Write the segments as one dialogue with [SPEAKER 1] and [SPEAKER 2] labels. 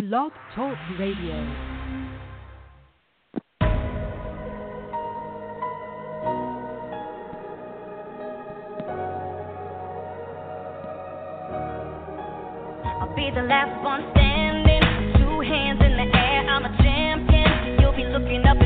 [SPEAKER 1] Blog Talk Radio.
[SPEAKER 2] I'll be the last one standing. Two hands in the air, I'm a champion. You'll be looking up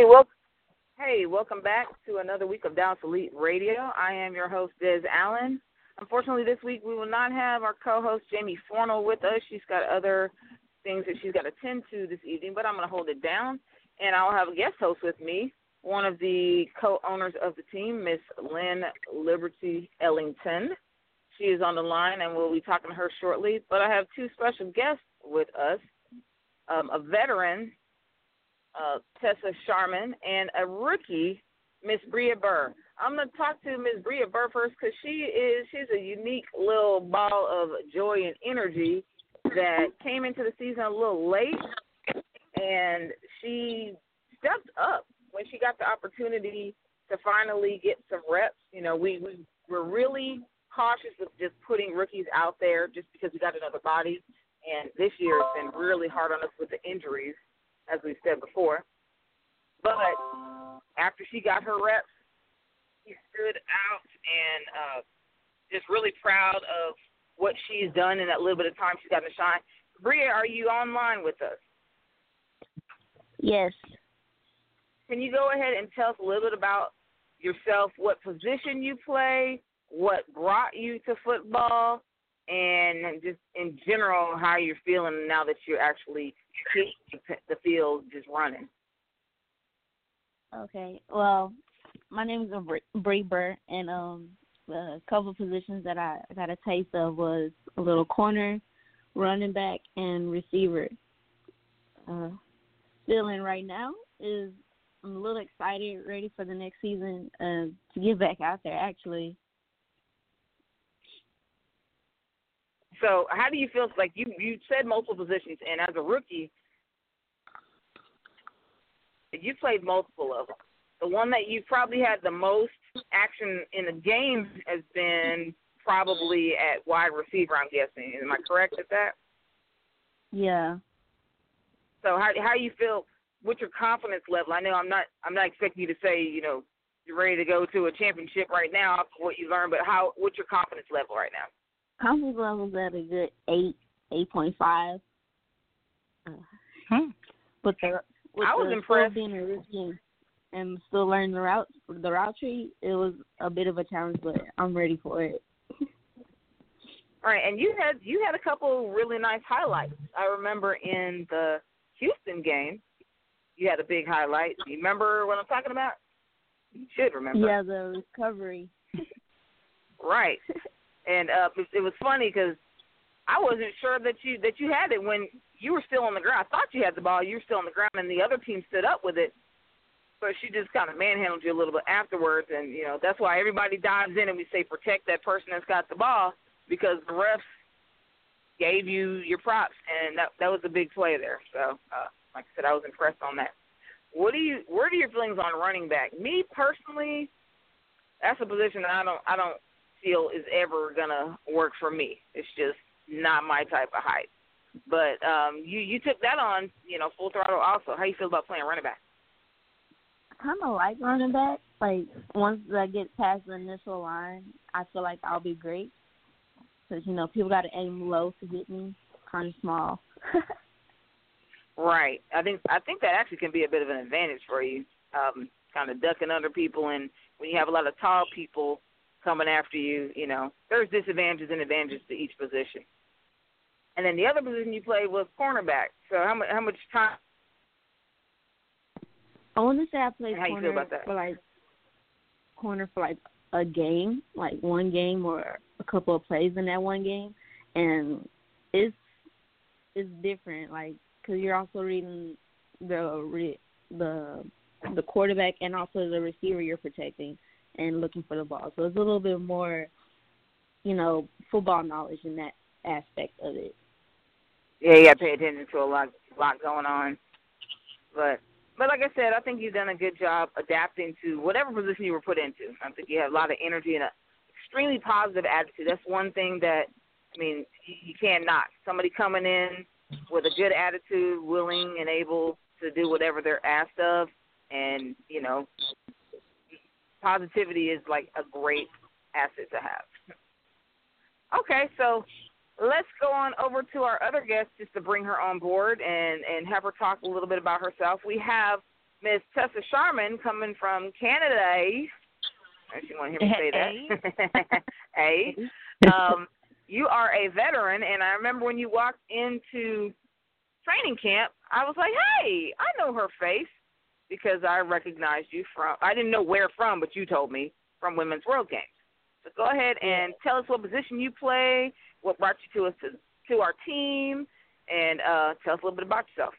[SPEAKER 2] Hey,
[SPEAKER 3] well, hey, welcome back to another week of Dallas Elite Radio. I am your host, Des Allen. Unfortunately, this week we will not have our co-host Jamie Fornal with us. She's got other things that she's got to tend to this evening, but I'm going to hold it down, and I'll have a guest host with me, one of the co-owners of the team, Miss Lynn Liberty Ellington. She is on the line, and we'll be talking to her shortly. But I have two special guests with us, um, a veteran uh, Tessa Sharman, and a rookie, Miss Bria Burr. I'm gonna talk to Miss Bria Burr first because she is she's a unique little ball of joy and energy that came into the season a little late, and she stepped up when she got the opportunity to finally get some reps. You know, we we were really cautious with just putting rookies out there just because we got another body, and this year has been really hard on us with the injuries as we've said before. But after she got her reps, she stood out and uh, just really proud of what she's done in that little bit of time she's gotten to shine. Bria, are you online with us?
[SPEAKER 4] Yes.
[SPEAKER 3] Can you go ahead and tell us a little bit about yourself, what position you play, what brought you to football, and just in general how you're feeling now that you're actually the field just running?
[SPEAKER 4] Okay. Well, my name is Br- Bree Burr, and um, the couple positions that I got a taste of was a little corner, running back, and receiver. Uh, feeling right now is I'm a little excited, ready for the next season uh, to get back out there. Actually,
[SPEAKER 3] So, how do you feel? Like you you said multiple positions, and as a rookie, you played multiple of them. The one that you probably had the most action in the game has been probably at wide receiver. I'm guessing. Am I correct at that?
[SPEAKER 4] yeah.
[SPEAKER 3] So, how how do you feel? What's your confidence level? I know I'm not I'm not expecting you to say you know you're ready to go to a championship right now after what you learned, but how what's your confidence level right now?
[SPEAKER 4] Confidence level's at a good eight, eight point five. Uh,
[SPEAKER 3] Hmm.
[SPEAKER 4] With the with
[SPEAKER 3] I was
[SPEAKER 4] the
[SPEAKER 3] impressed.
[SPEAKER 4] still being a rookie and still learning the route the route tree, it was a bit of a challenge, but I'm ready for it.
[SPEAKER 3] All right, and you had you had a couple really nice highlights. I remember in the Houston game, you had a big highlight. You remember what I'm talking about? You should remember.
[SPEAKER 4] Yeah, the recovery.
[SPEAKER 3] Right. And uh, it, it was funny because I wasn't sure that you that you had it when you were still on the ground. I thought you had the ball. You were still on the ground, and the other team stood up with it. But she just kind of manhandled you a little bit afterwards, and you know that's why everybody dives in and we say protect that person that's got the ball because the refs gave you your props, and that that was a big play there. So, uh, like I said, I was impressed on that. what do you? Where are your feelings on running back? Me personally, that's a position that I don't I don't feel is ever gonna work for me. It's just not my type of height. But um, you you took that on, you know, full throttle. Also, how you feel about playing running back?
[SPEAKER 4] kind of like running back. Like once I get past the initial line, I feel like I'll be great. Because you know people got to aim low to get me. Kind of small.
[SPEAKER 3] Right. I think I think that actually can be a bit of an advantage for you. Um, kind of ducking under people, and when you have a lot of tall people coming after you, you know, there's disadvantages and advantages to each position. And then the other position you played was cornerback. So how much how much time?
[SPEAKER 4] I want to say I played
[SPEAKER 3] How you feel
[SPEAKER 4] corner
[SPEAKER 3] about that?
[SPEAKER 4] for like corner for like a game, like one game or a couple of plays in that one game, and it's it's different, like because you're also reading the the the quarterback and also the receiver you're protecting and looking for the ball. So it's a little bit more, you know, football knowledge in that aspect of it.
[SPEAKER 3] Yeah, you got to pay attention to a lot lot going on. But but like I said, I think you've done a good job adapting to whatever position you were put into. I think you have a lot of energy and a extremely positive attitude. That's one thing that I mean you, you can't knock. Somebody coming in with a good attitude, willing and able to do whatever they're asked of, and you know, positivity is like a great asset to have. Okay, so let's go on over to our other guest just to bring her on board and and have her talk a little bit about herself. We have Miss Tessa Sharman coming from Canada. If you want to hear me say that. hey. Eh? Eh? Um, you are a veteran, and I remember when you walked into training camp, I was like, "Hey, I know her face," because I recognized you from. I didn't know where from, but you told me from Women's World Games. So go ahead and tell us what position you play, what brought you to us to, to our team, and uh, tell us a little bit about yourself.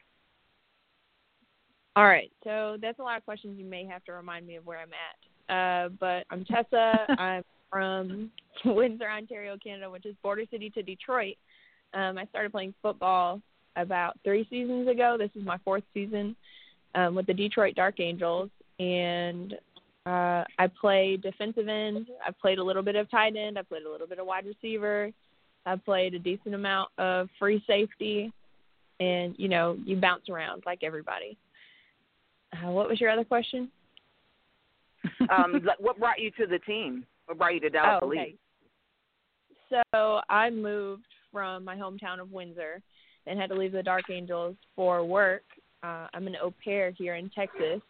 [SPEAKER 5] All right, so that's a lot of questions. You may have to remind me of where I'm at. Uh, but I'm Tessa. I'm from Windsor, Ontario, Canada, which is border city to Detroit. Um, I started playing football about three seasons ago. This is my fourth season um, with the Detroit Dark Angels, and uh, I play defensive end. I've played a little bit of tight end. I played a little bit of wide receiver. I played a decent amount of free safety, and you know you bounce around like everybody. Uh, what was your other question?
[SPEAKER 3] Um, what brought you to the team? What brought you to Dallas
[SPEAKER 5] Oh, okay. So I moved from my hometown of Windsor and had to leave the Dark Angels for work. Uh, I'm an au pair here in Texas.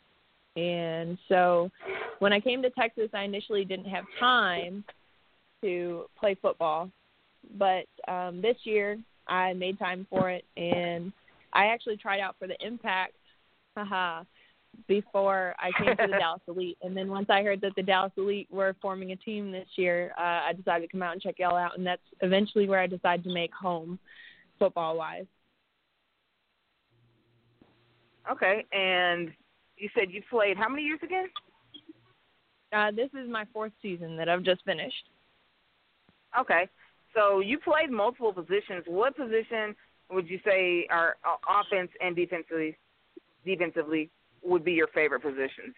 [SPEAKER 5] And so when I came to Texas, I initially didn't have time to play football. But um, this year, I made time for it. And I actually tried out for the Impact. Haha before I came to the Dallas Elite. And then once I heard that the Dallas Elite were forming a team this year, uh, I decided to come out and check y'all out. And that's eventually where I decided to make home, football wise.
[SPEAKER 3] Okay, and you said you played how many years again?
[SPEAKER 5] Uh, this is my fourth season that I've just finished.
[SPEAKER 3] Okay, so you played multiple positions. What position would you say are uh, offense and defensively, defensively would be your favorite positions?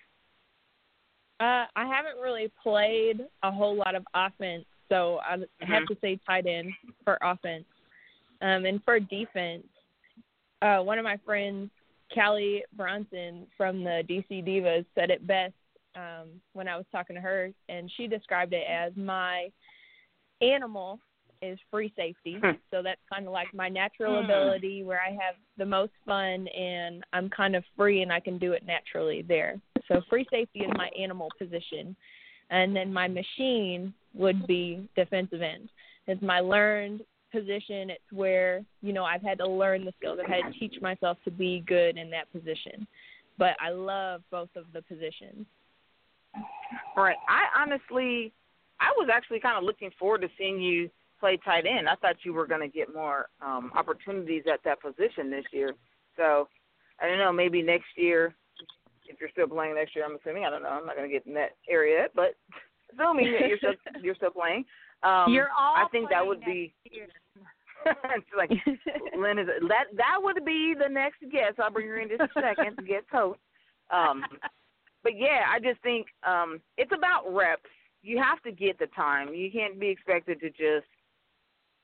[SPEAKER 5] Uh, I haven't really played a whole lot of offense, so I have to say tight end for offense. Um, and for defense, uh, one of my friends, Callie Bronson from the DC Divas, said it best um, when I was talking to her, and she described it as my animal is free safety. so that's kind of like my natural
[SPEAKER 6] Hmm.
[SPEAKER 5] ability where I have the most fun and I'm kind of free and I can do it naturally there. So free safety is my animal position. And then my machine would be defensive end. It's my learned position. It's where, you know, I've had to learn the skills. I've had to teach myself to be good in that position. But I love both of the positions.
[SPEAKER 3] All right. I honestly, I was actually kind of looking forward to seeing you play tight end. I thought you were going to get more um, opportunities at that position this year. So I don't know. Maybe next year, if you're still playing next year, I'm assuming. I don't know. I'm not going to get in that area, yet, but assuming that you're still you're still playing, um,
[SPEAKER 6] You're all
[SPEAKER 3] I think that would be. it's like Lynn is that that would be the next guest. I'll bring her in just a second to get coach. Um, but yeah, I just think um, it's about reps. You have to get the time. You can't be expected to just,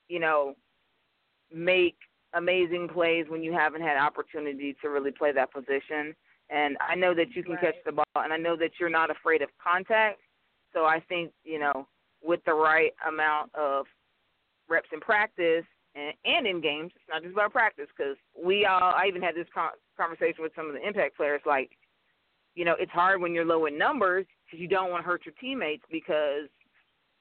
[SPEAKER 3] you know, make amazing plays when you haven't had opportunity to really play that position. And I know that you can
[SPEAKER 6] Right.
[SPEAKER 3] catch the ball, and I know that you're not afraid of contact. So I think you know, with the right amount of reps in practice and, in games, it's not just about practice. Because we all, I even had this con- conversation with some of the impact players. Like, you know, it's hard when you're low in numbers because you don't want to hurt your teammates because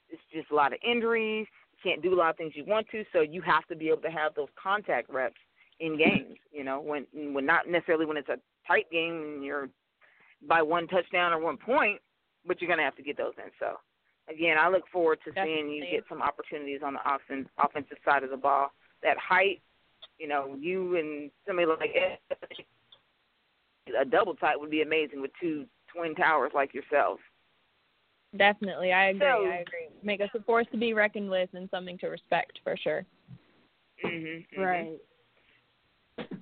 [SPEAKER 3] it's just a lot of injuries. You can't do a lot of things you want to, so you have to be able to have those contact reps in games. You know, when when not necessarily when it's a tight game and you're by one touchdown or one point, but you're gonna have to get those in. So again, I look forward to seeing you get some opportunities on the offense offensive side of the ball. That height, you know, you and somebody like a double tight would be amazing with two twin towers like yourself.
[SPEAKER 5] Definitely, I agree.
[SPEAKER 3] So-
[SPEAKER 5] I agree. Make us a force to be reckoned with and something to respect for sure.
[SPEAKER 3] Mm-hmm,
[SPEAKER 4] Right.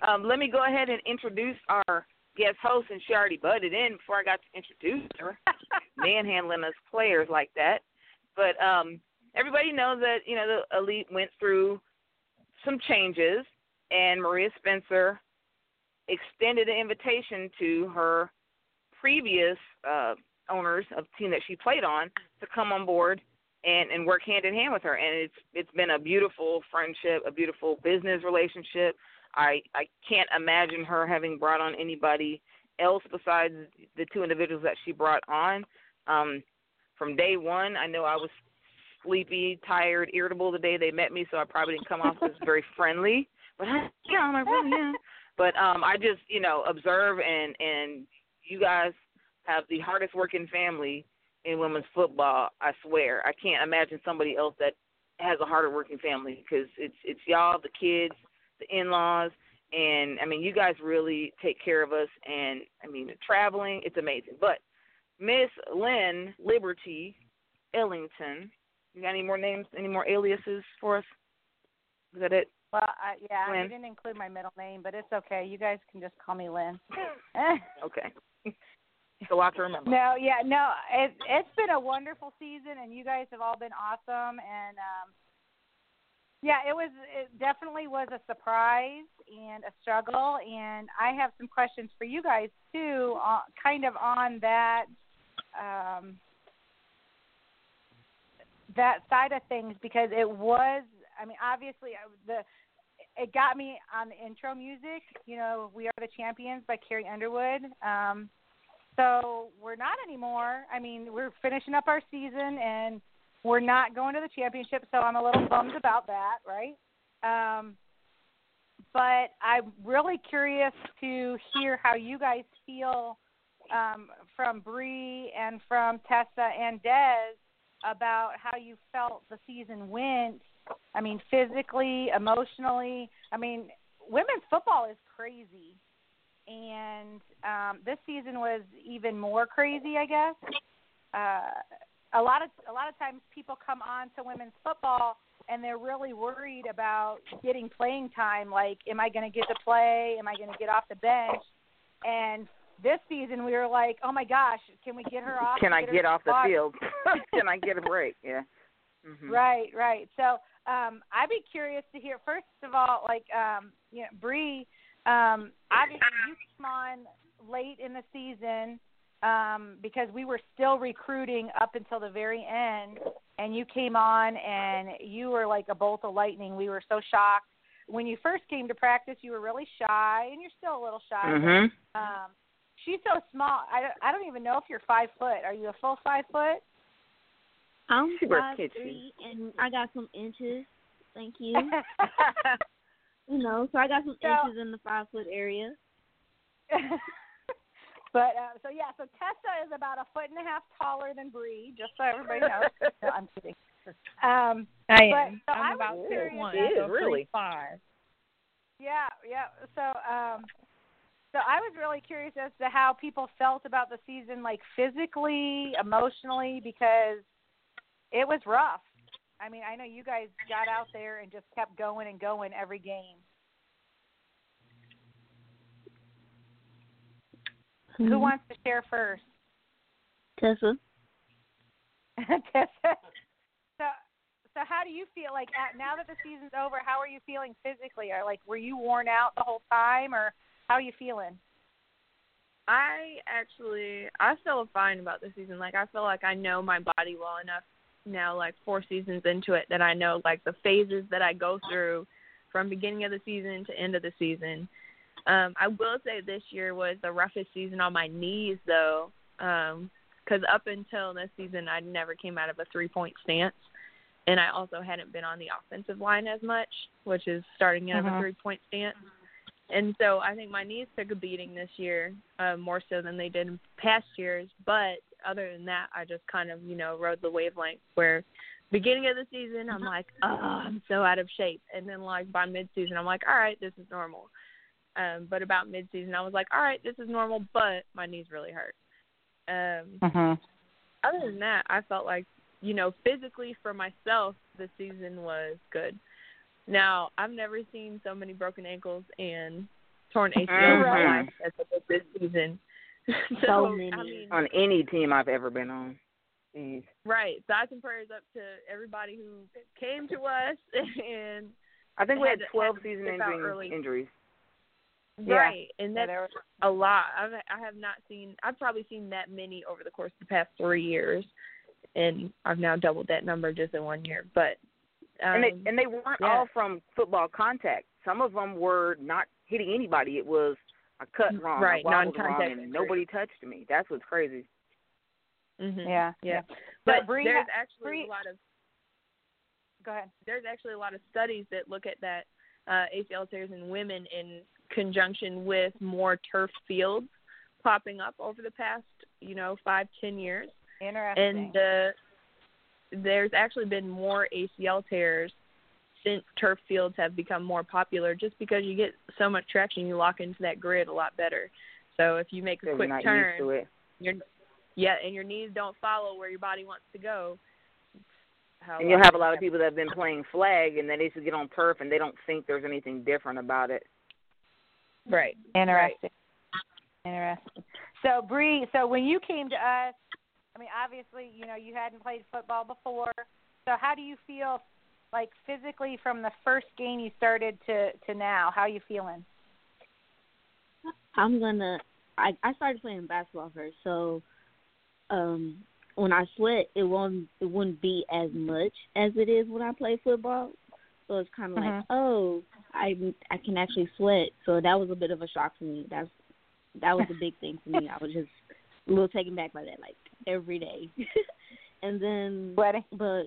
[SPEAKER 3] Um, let me go ahead and introduce our guest host, and she already butted in before I got to introduce her, manhandling us players like that. But um, everybody knows that you know the elite went through some changes, and Maria Spencer extended an invitation to her previous uh, owners of the team that she played on to come on board and and work hand in hand with her and it's it's been a beautiful friendship a beautiful business relationship i i can't imagine her having brought on anybody else besides the two individuals that she brought on. Um from day one i know i was sleepy tired irritable the day they met me so i probably didn't come off as very friendly. But i yeah i really am but um i just you know observe and and you guys have the hardest working family in women's football. I swear, I can't imagine somebody else that has a harder working family because it's it's y'all, the kids, the in-laws, and I mean, you guys really take care of us. And I mean, traveling, it's amazing. But Miss Lynn Liberty Ellington, you got any more names, any more aliases for us? Is that it?
[SPEAKER 6] Well, I, yeah,
[SPEAKER 3] Lynn.
[SPEAKER 6] you didn't include my middle name, but it's okay. You guys can just call me Lynn.
[SPEAKER 3] Okay. It's a lot to remember.
[SPEAKER 6] no, yeah, no, it, it's been a wonderful season, and you guys have all been awesome. And um, yeah, it was it definitely was a surprise and a struggle. And I have some questions for you guys too, uh, kind of on that um, that side of things because it was. I mean, obviously, I, the it got me on the intro music. You know, "We Are the Champions" by Carrie Underwood. Um, so we're not anymore. I mean, we're finishing up our season and we're not going to the championship. So I'm a little bummed about that, right? Um, but I'm really curious to hear how you guys feel um, from Bree and from Tessa and Des about how you felt the season went. I mean, physically, emotionally. I mean, women's football is crazy, and um, this season was even more crazy, I guess. Uh, a lot of a lot of times people come on to women's football and they're really worried about getting playing time. Like, am I going to get to play? Am I going to get off the bench? And this season, we were like, oh my gosh, can we get her off?
[SPEAKER 3] Can I get off the field? Can I get a break? Yeah. Mhm.
[SPEAKER 6] Right, right. So um, I'd be curious to hear first of all, like um, you know, Bree. Um, obviously, you came on late in the season um, because we were still recruiting up until the very end, and you came on and you were like a bolt of lightning. We were so shocked when you first came to practice. You were really shy, and you're still a little shy. but,
[SPEAKER 3] Mhm.
[SPEAKER 6] Um, she's so small. I don't, I don't even know if you're five foot. Are you a full five foot?
[SPEAKER 4] I'm
[SPEAKER 3] She
[SPEAKER 4] five three, and I got some inches. Thank you. you know, so I got some
[SPEAKER 6] So-
[SPEAKER 4] inches in the five foot area.
[SPEAKER 6] but uh, so yeah, so Tessa is about a foot and a half taller than Bree, just so everybody knows. no, I'm kidding. Um,
[SPEAKER 5] I
[SPEAKER 6] but,
[SPEAKER 5] am.
[SPEAKER 6] so
[SPEAKER 5] I'm
[SPEAKER 6] I
[SPEAKER 5] about
[SPEAKER 6] was
[SPEAKER 5] six
[SPEAKER 6] curious
[SPEAKER 5] one,
[SPEAKER 3] She is,
[SPEAKER 5] so
[SPEAKER 3] really.
[SPEAKER 5] three five.
[SPEAKER 6] yeah, yeah. So um, so I was really curious as to how people felt about the season, like physically, emotionally, because it was rough. I mean, I know you guys got out there and just kept going and going every game. Who
[SPEAKER 4] Mhm.
[SPEAKER 6] wants to share first?
[SPEAKER 4] Tessa.
[SPEAKER 6] Tessa. So, so how do you feel like at, now that the season's over? How are you feeling physically? Or like, were you worn out the whole time, or how are you feeling?
[SPEAKER 5] I actually I feel fine about the season. Like I feel like I know my body well enough now, like four seasons into it, that I know like the phases that I go through from beginning of the season to end of the season. Um, I will say this year was the roughest season on my knees though, because up until this season I never came out of a three point stance, and I also hadn't been on the offensive line as much, which is starting out of a
[SPEAKER 6] Mhm.
[SPEAKER 5] three point stance. And so I think my knees took a beating this year, uh, more so than they did in past years. But other than that, I just kind of, you know, rode the wavelength where beginning of the season I'm like, oh, I'm so out of shape. And then like by mid season I'm like, all right, this is normal. Um, but about mid season I was like, all right, this is normal, but my knees really hurt. Um,
[SPEAKER 6] Mhm.
[SPEAKER 5] other than that, I felt like, you know, physically for myself, the season was good. Now, I've never seen so many broken ankles and torn ACLs in my
[SPEAKER 3] Mhm.
[SPEAKER 5] life as I did this season. so,
[SPEAKER 4] So many.
[SPEAKER 5] I mean,
[SPEAKER 3] On any team I've ever been on. Jeez.
[SPEAKER 5] right. Thoughts and prayers up to everybody who came to us and
[SPEAKER 3] I think we had
[SPEAKER 5] Had
[SPEAKER 3] 12 season
[SPEAKER 5] dip out
[SPEAKER 3] ending
[SPEAKER 5] early.
[SPEAKER 3] Injuries.
[SPEAKER 6] Yeah.
[SPEAKER 5] right, and that's
[SPEAKER 6] there was,
[SPEAKER 5] a lot. I've I have not seen. I've probably seen that many over the course of the past three years, and I've now doubled that number just in one year. But um,
[SPEAKER 3] and they and they weren't
[SPEAKER 5] yeah.
[SPEAKER 3] all from football contact. Some of them were not hitting anybody. It was I cut wrong,
[SPEAKER 5] Right,
[SPEAKER 3] I
[SPEAKER 5] non-contact
[SPEAKER 3] wrong, and nobody touched me. That's what's crazy.
[SPEAKER 5] mhm.
[SPEAKER 6] yeah,
[SPEAKER 5] yeah.
[SPEAKER 6] So
[SPEAKER 5] But
[SPEAKER 6] Bree
[SPEAKER 5] there's actually
[SPEAKER 6] Bree-
[SPEAKER 5] a lot of
[SPEAKER 6] Go ahead.
[SPEAKER 5] there's actually a lot of studies that look at that uh, ACL tears in women in conjunction with more turf fields popping up over the past, you know, five ten years,
[SPEAKER 6] Interesting.
[SPEAKER 5] and uh, there's actually been more ACL tears since turf fields have become more popular, just because you get so much traction, you lock into that grid a lot better. So if you make a
[SPEAKER 3] Because
[SPEAKER 5] quick turn,
[SPEAKER 3] to
[SPEAKER 5] your yeah, and your knees don't follow where your body wants to go. How
[SPEAKER 3] And you'll have a lot of people that have been playing flag, and then they just get on turf, and they don't think there's anything different about it.
[SPEAKER 5] Right.
[SPEAKER 6] Interesting. Interesting. So Bree, so when you came to us, I mean, obviously, you know, you hadn't played football before. So how do you feel, like physically, from the first game you started to to now? How are you feeling?
[SPEAKER 4] I'm gonna. I I started playing basketball first, so um when I sweat, it won't it wouldn't be as much as it is when I play football. So it's kind of
[SPEAKER 6] Mhm.
[SPEAKER 4] like, oh, I I can actually sweat. So that was a bit of a shock for me. That's that was a big thing for me. I was just a little taken back by that, like every day. and then,
[SPEAKER 6] Sweating.
[SPEAKER 4] but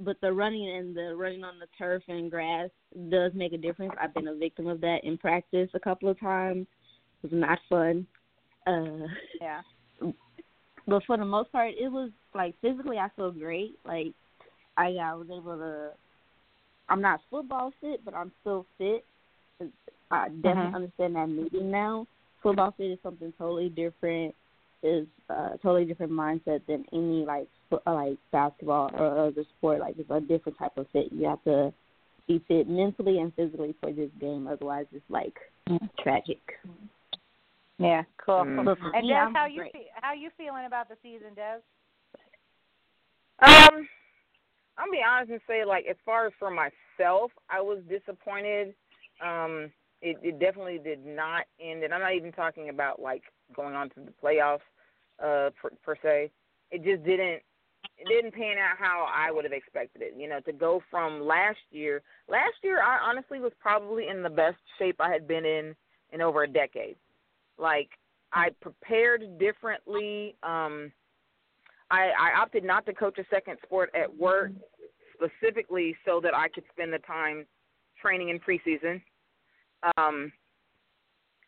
[SPEAKER 4] but the running and the running on the turf and grass does make a difference. I've been a victim of that in practice a couple of times. It was not fun. Uh
[SPEAKER 6] Yeah.
[SPEAKER 4] but for the most part it was like physically I feel great. Like I I was able to I'm not football fit, but I'm still fit. I definitely
[SPEAKER 6] Mhm.
[SPEAKER 4] understand that meaning now. Football fit is something totally different. Is a totally different mindset than any like uh, like basketball or other sport. Like it's a different type of fit. You have to be fit mentally and physically for this game. Otherwise, it's like tragic.
[SPEAKER 6] Yeah. Cool.
[SPEAKER 3] Mm.
[SPEAKER 4] But for
[SPEAKER 6] And
[SPEAKER 4] me,
[SPEAKER 6] Des, how you fe- how you feeling about the season, Des?
[SPEAKER 3] Um, I'll be honest and say, like, as far as for myself, I was disappointed. Um, it, it definitely did not end, and I'm not even talking about like going on to the playoffs, uh, per, per se. It just didn't. It didn't pan out how I would have expected it. You know, to go from last year. Last year, I honestly was probably in the best shape I had been in in over a decade. Like, I prepared differently. Um, I, I opted not to coach a second sport at work specifically so that I could spend the time training in preseason. Um,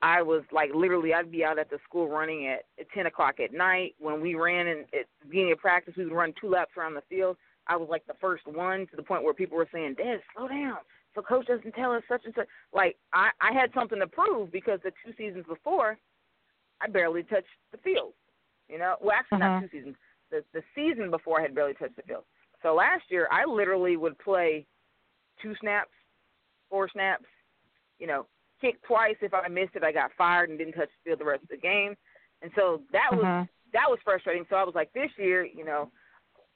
[SPEAKER 3] I was like literally, I'd be out at the school running at, at 10 o'clock at night. When we ran in, at the beginning of practice, we would run two laps around the field. I was like the first one to the point where people were saying, Des, slow down. So coach doesn't tell us such and such. Like I, I had something to prove because the two seasons before, I barely touched the field. You know, well actually not
[SPEAKER 6] Mhm.
[SPEAKER 3] two seasons. The the season before I had barely touched the field. So last year I literally would play two snaps, four snaps, you know, kick twice. If I missed it, I got fired and didn't touch the field the rest of the game. and so that was
[SPEAKER 6] Mhm.
[SPEAKER 3] that was frustrating. So I was like, this year, you know,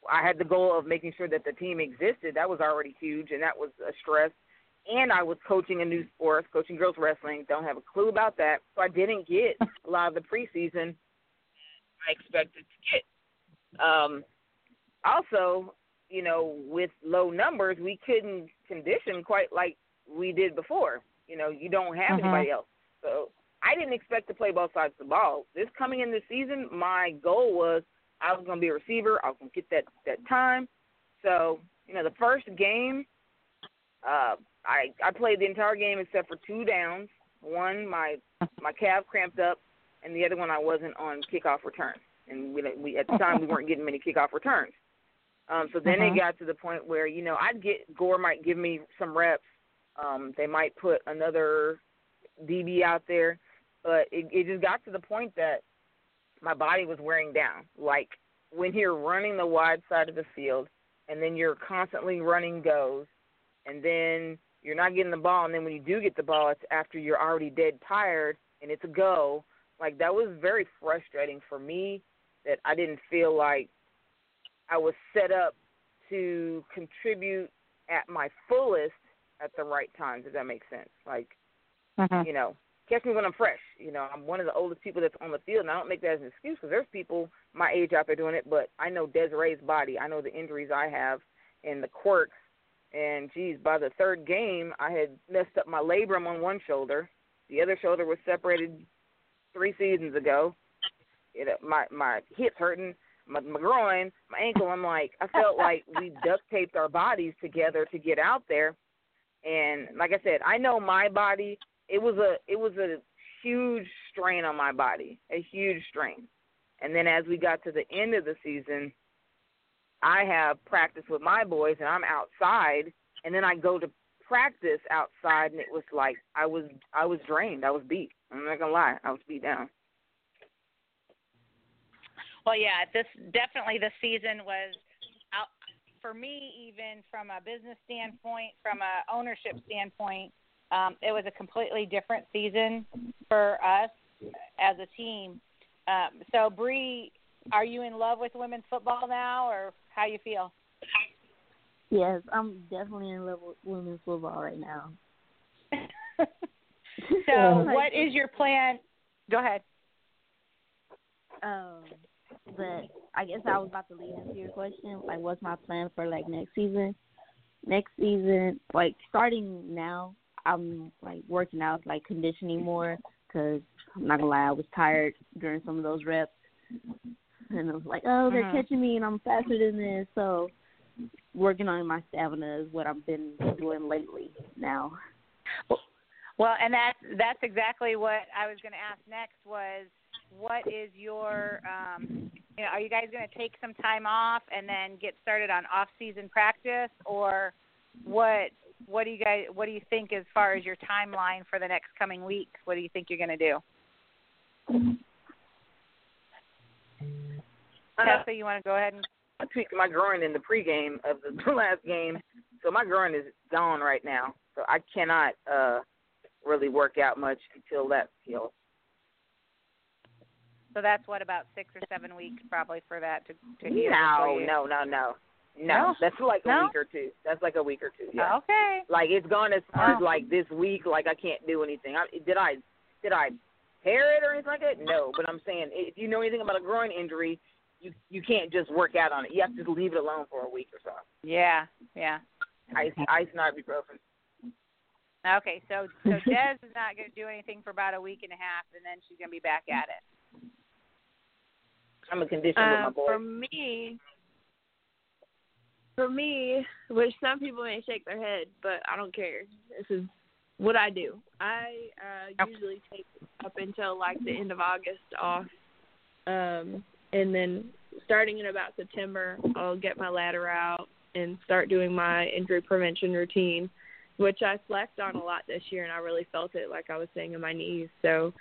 [SPEAKER 3] I had the goal of making sure that the team existed. That was already huge, and that was a stress. And I was coaching a new sport, coaching girls wrestling. Don't have a clue about that, so I didn't get a lot of the preseason I expected to get. Um, also, you know, with low numbers, we couldn't condition quite like we did before. You know, you don't have
[SPEAKER 6] Mhm.
[SPEAKER 3] anybody else. So I didn't expect to play both sides of the ball. This coming in this season, my goal was I was going to be a receiver. I was going to get that that time. So you know, the first game, uh, I I played the entire game except for two downs. One, my my calf cramped up, and the other one I wasn't on kickoff return. And we, we at the time we weren't getting many kickoff returns. Um, so then
[SPEAKER 6] Mhm.
[SPEAKER 3] it got to the point where you know I'd get Gore might give me some reps. Um, they might put another DB out there, but it, it just got to the point that my body was wearing down. Like when you're running the wide side of the field, and then you're constantly running goes, and then you're not getting the ball, and then when you do get the ball, it's after you're already dead tired, and it's a go. Like that was very frustrating for me that I didn't feel like I was set up to contribute at my fullest at the right times, if that makes sense. Like,
[SPEAKER 6] Mhm.
[SPEAKER 3] you know, catch me when I'm fresh. You know, I'm one of the oldest people that's on the field, and I don't make that as an excuse because there's people my age out there doing it. But I know Desiree's body. I know the injuries I have and the quirks. And geez, by the third game, I had messed up my labrum on one shoulder. The other shoulder was separated three seasons ago. It, my my hips hurting, my, my groin, my ankle. I'm like, I felt like we duct taped our bodies together to get out there. And like I said, I know my body. It was a it was a huge strain on my body, a huge strain. And then as we got to the end of the season, I have practice with my boys, and I'm outside, and then I go to practice outside, and it was like I was I was drained. I was beat. I'm not gonna lie, I was beat down.
[SPEAKER 6] Well, yeah, this definitely the season was out for me. Even from a business standpoint, from a ownership standpoint, um, it was a completely different season for us as a team. Um, so, Bree, are you in love with women's football now, or how you feel?
[SPEAKER 4] Yes, I'm definitely in love with women's football right now.
[SPEAKER 6] So, what is your plan? Go ahead.
[SPEAKER 4] Um, but I guess I was about to lead into your question. Like, what's my plan for like next season? Next season, like starting now, I'm like working out, like conditioning more. Cause I'm not gonna lie, I was tired during some of those reps, and I was like, oh, they're
[SPEAKER 6] Mhm.
[SPEAKER 4] catching me, and I'm faster than this. So, working on my stamina is what I've been doing lately. Now,
[SPEAKER 6] Well, and that's that's exactly what I was going to ask next was what is your um you know, are you guys going to take some time off and then get started on off-season practice or what what do you guys what do you think as far as your timeline for the next coming week? What do you think you're going to do? Tessa, you want to go ahead and
[SPEAKER 3] I tweaked my groin in the pregame of the last game, so my groin is gone right now. So I cannot uh really work out much until that heals.
[SPEAKER 6] So that's what about 6 or 7 weeks probably for that to to heal.
[SPEAKER 3] No, no, no, no, no. That's like a week or two. That's like a week or two. Yeah.
[SPEAKER 6] Okay.
[SPEAKER 3] Like it's gone as far as
[SPEAKER 6] Oh.
[SPEAKER 3] like this week. Like I can't do anything. I, did I did I tear it or anything like that? No. But I'm saying if you know anything about a groin injury, you you can't just work out on it. You have to just leave it alone for a week or so.
[SPEAKER 6] Yeah, yeah.
[SPEAKER 3] Ice ice and ibuprofen.
[SPEAKER 6] Okay, so so Des is not going to do anything for about a week and a half, and then she's going to be back at it.
[SPEAKER 3] I'm a condition with my
[SPEAKER 5] Um,
[SPEAKER 3] boy.
[SPEAKER 5] for me, for me, which some people may shake their head, but I don't care. This is what I do. I uh, usually take up until like the end of August off, um, and then starting in about September, I'll get my ladder out and start doing my injury prevention routine, which I slacked on a lot this year, and I really felt it, like I was saying, in my knees. So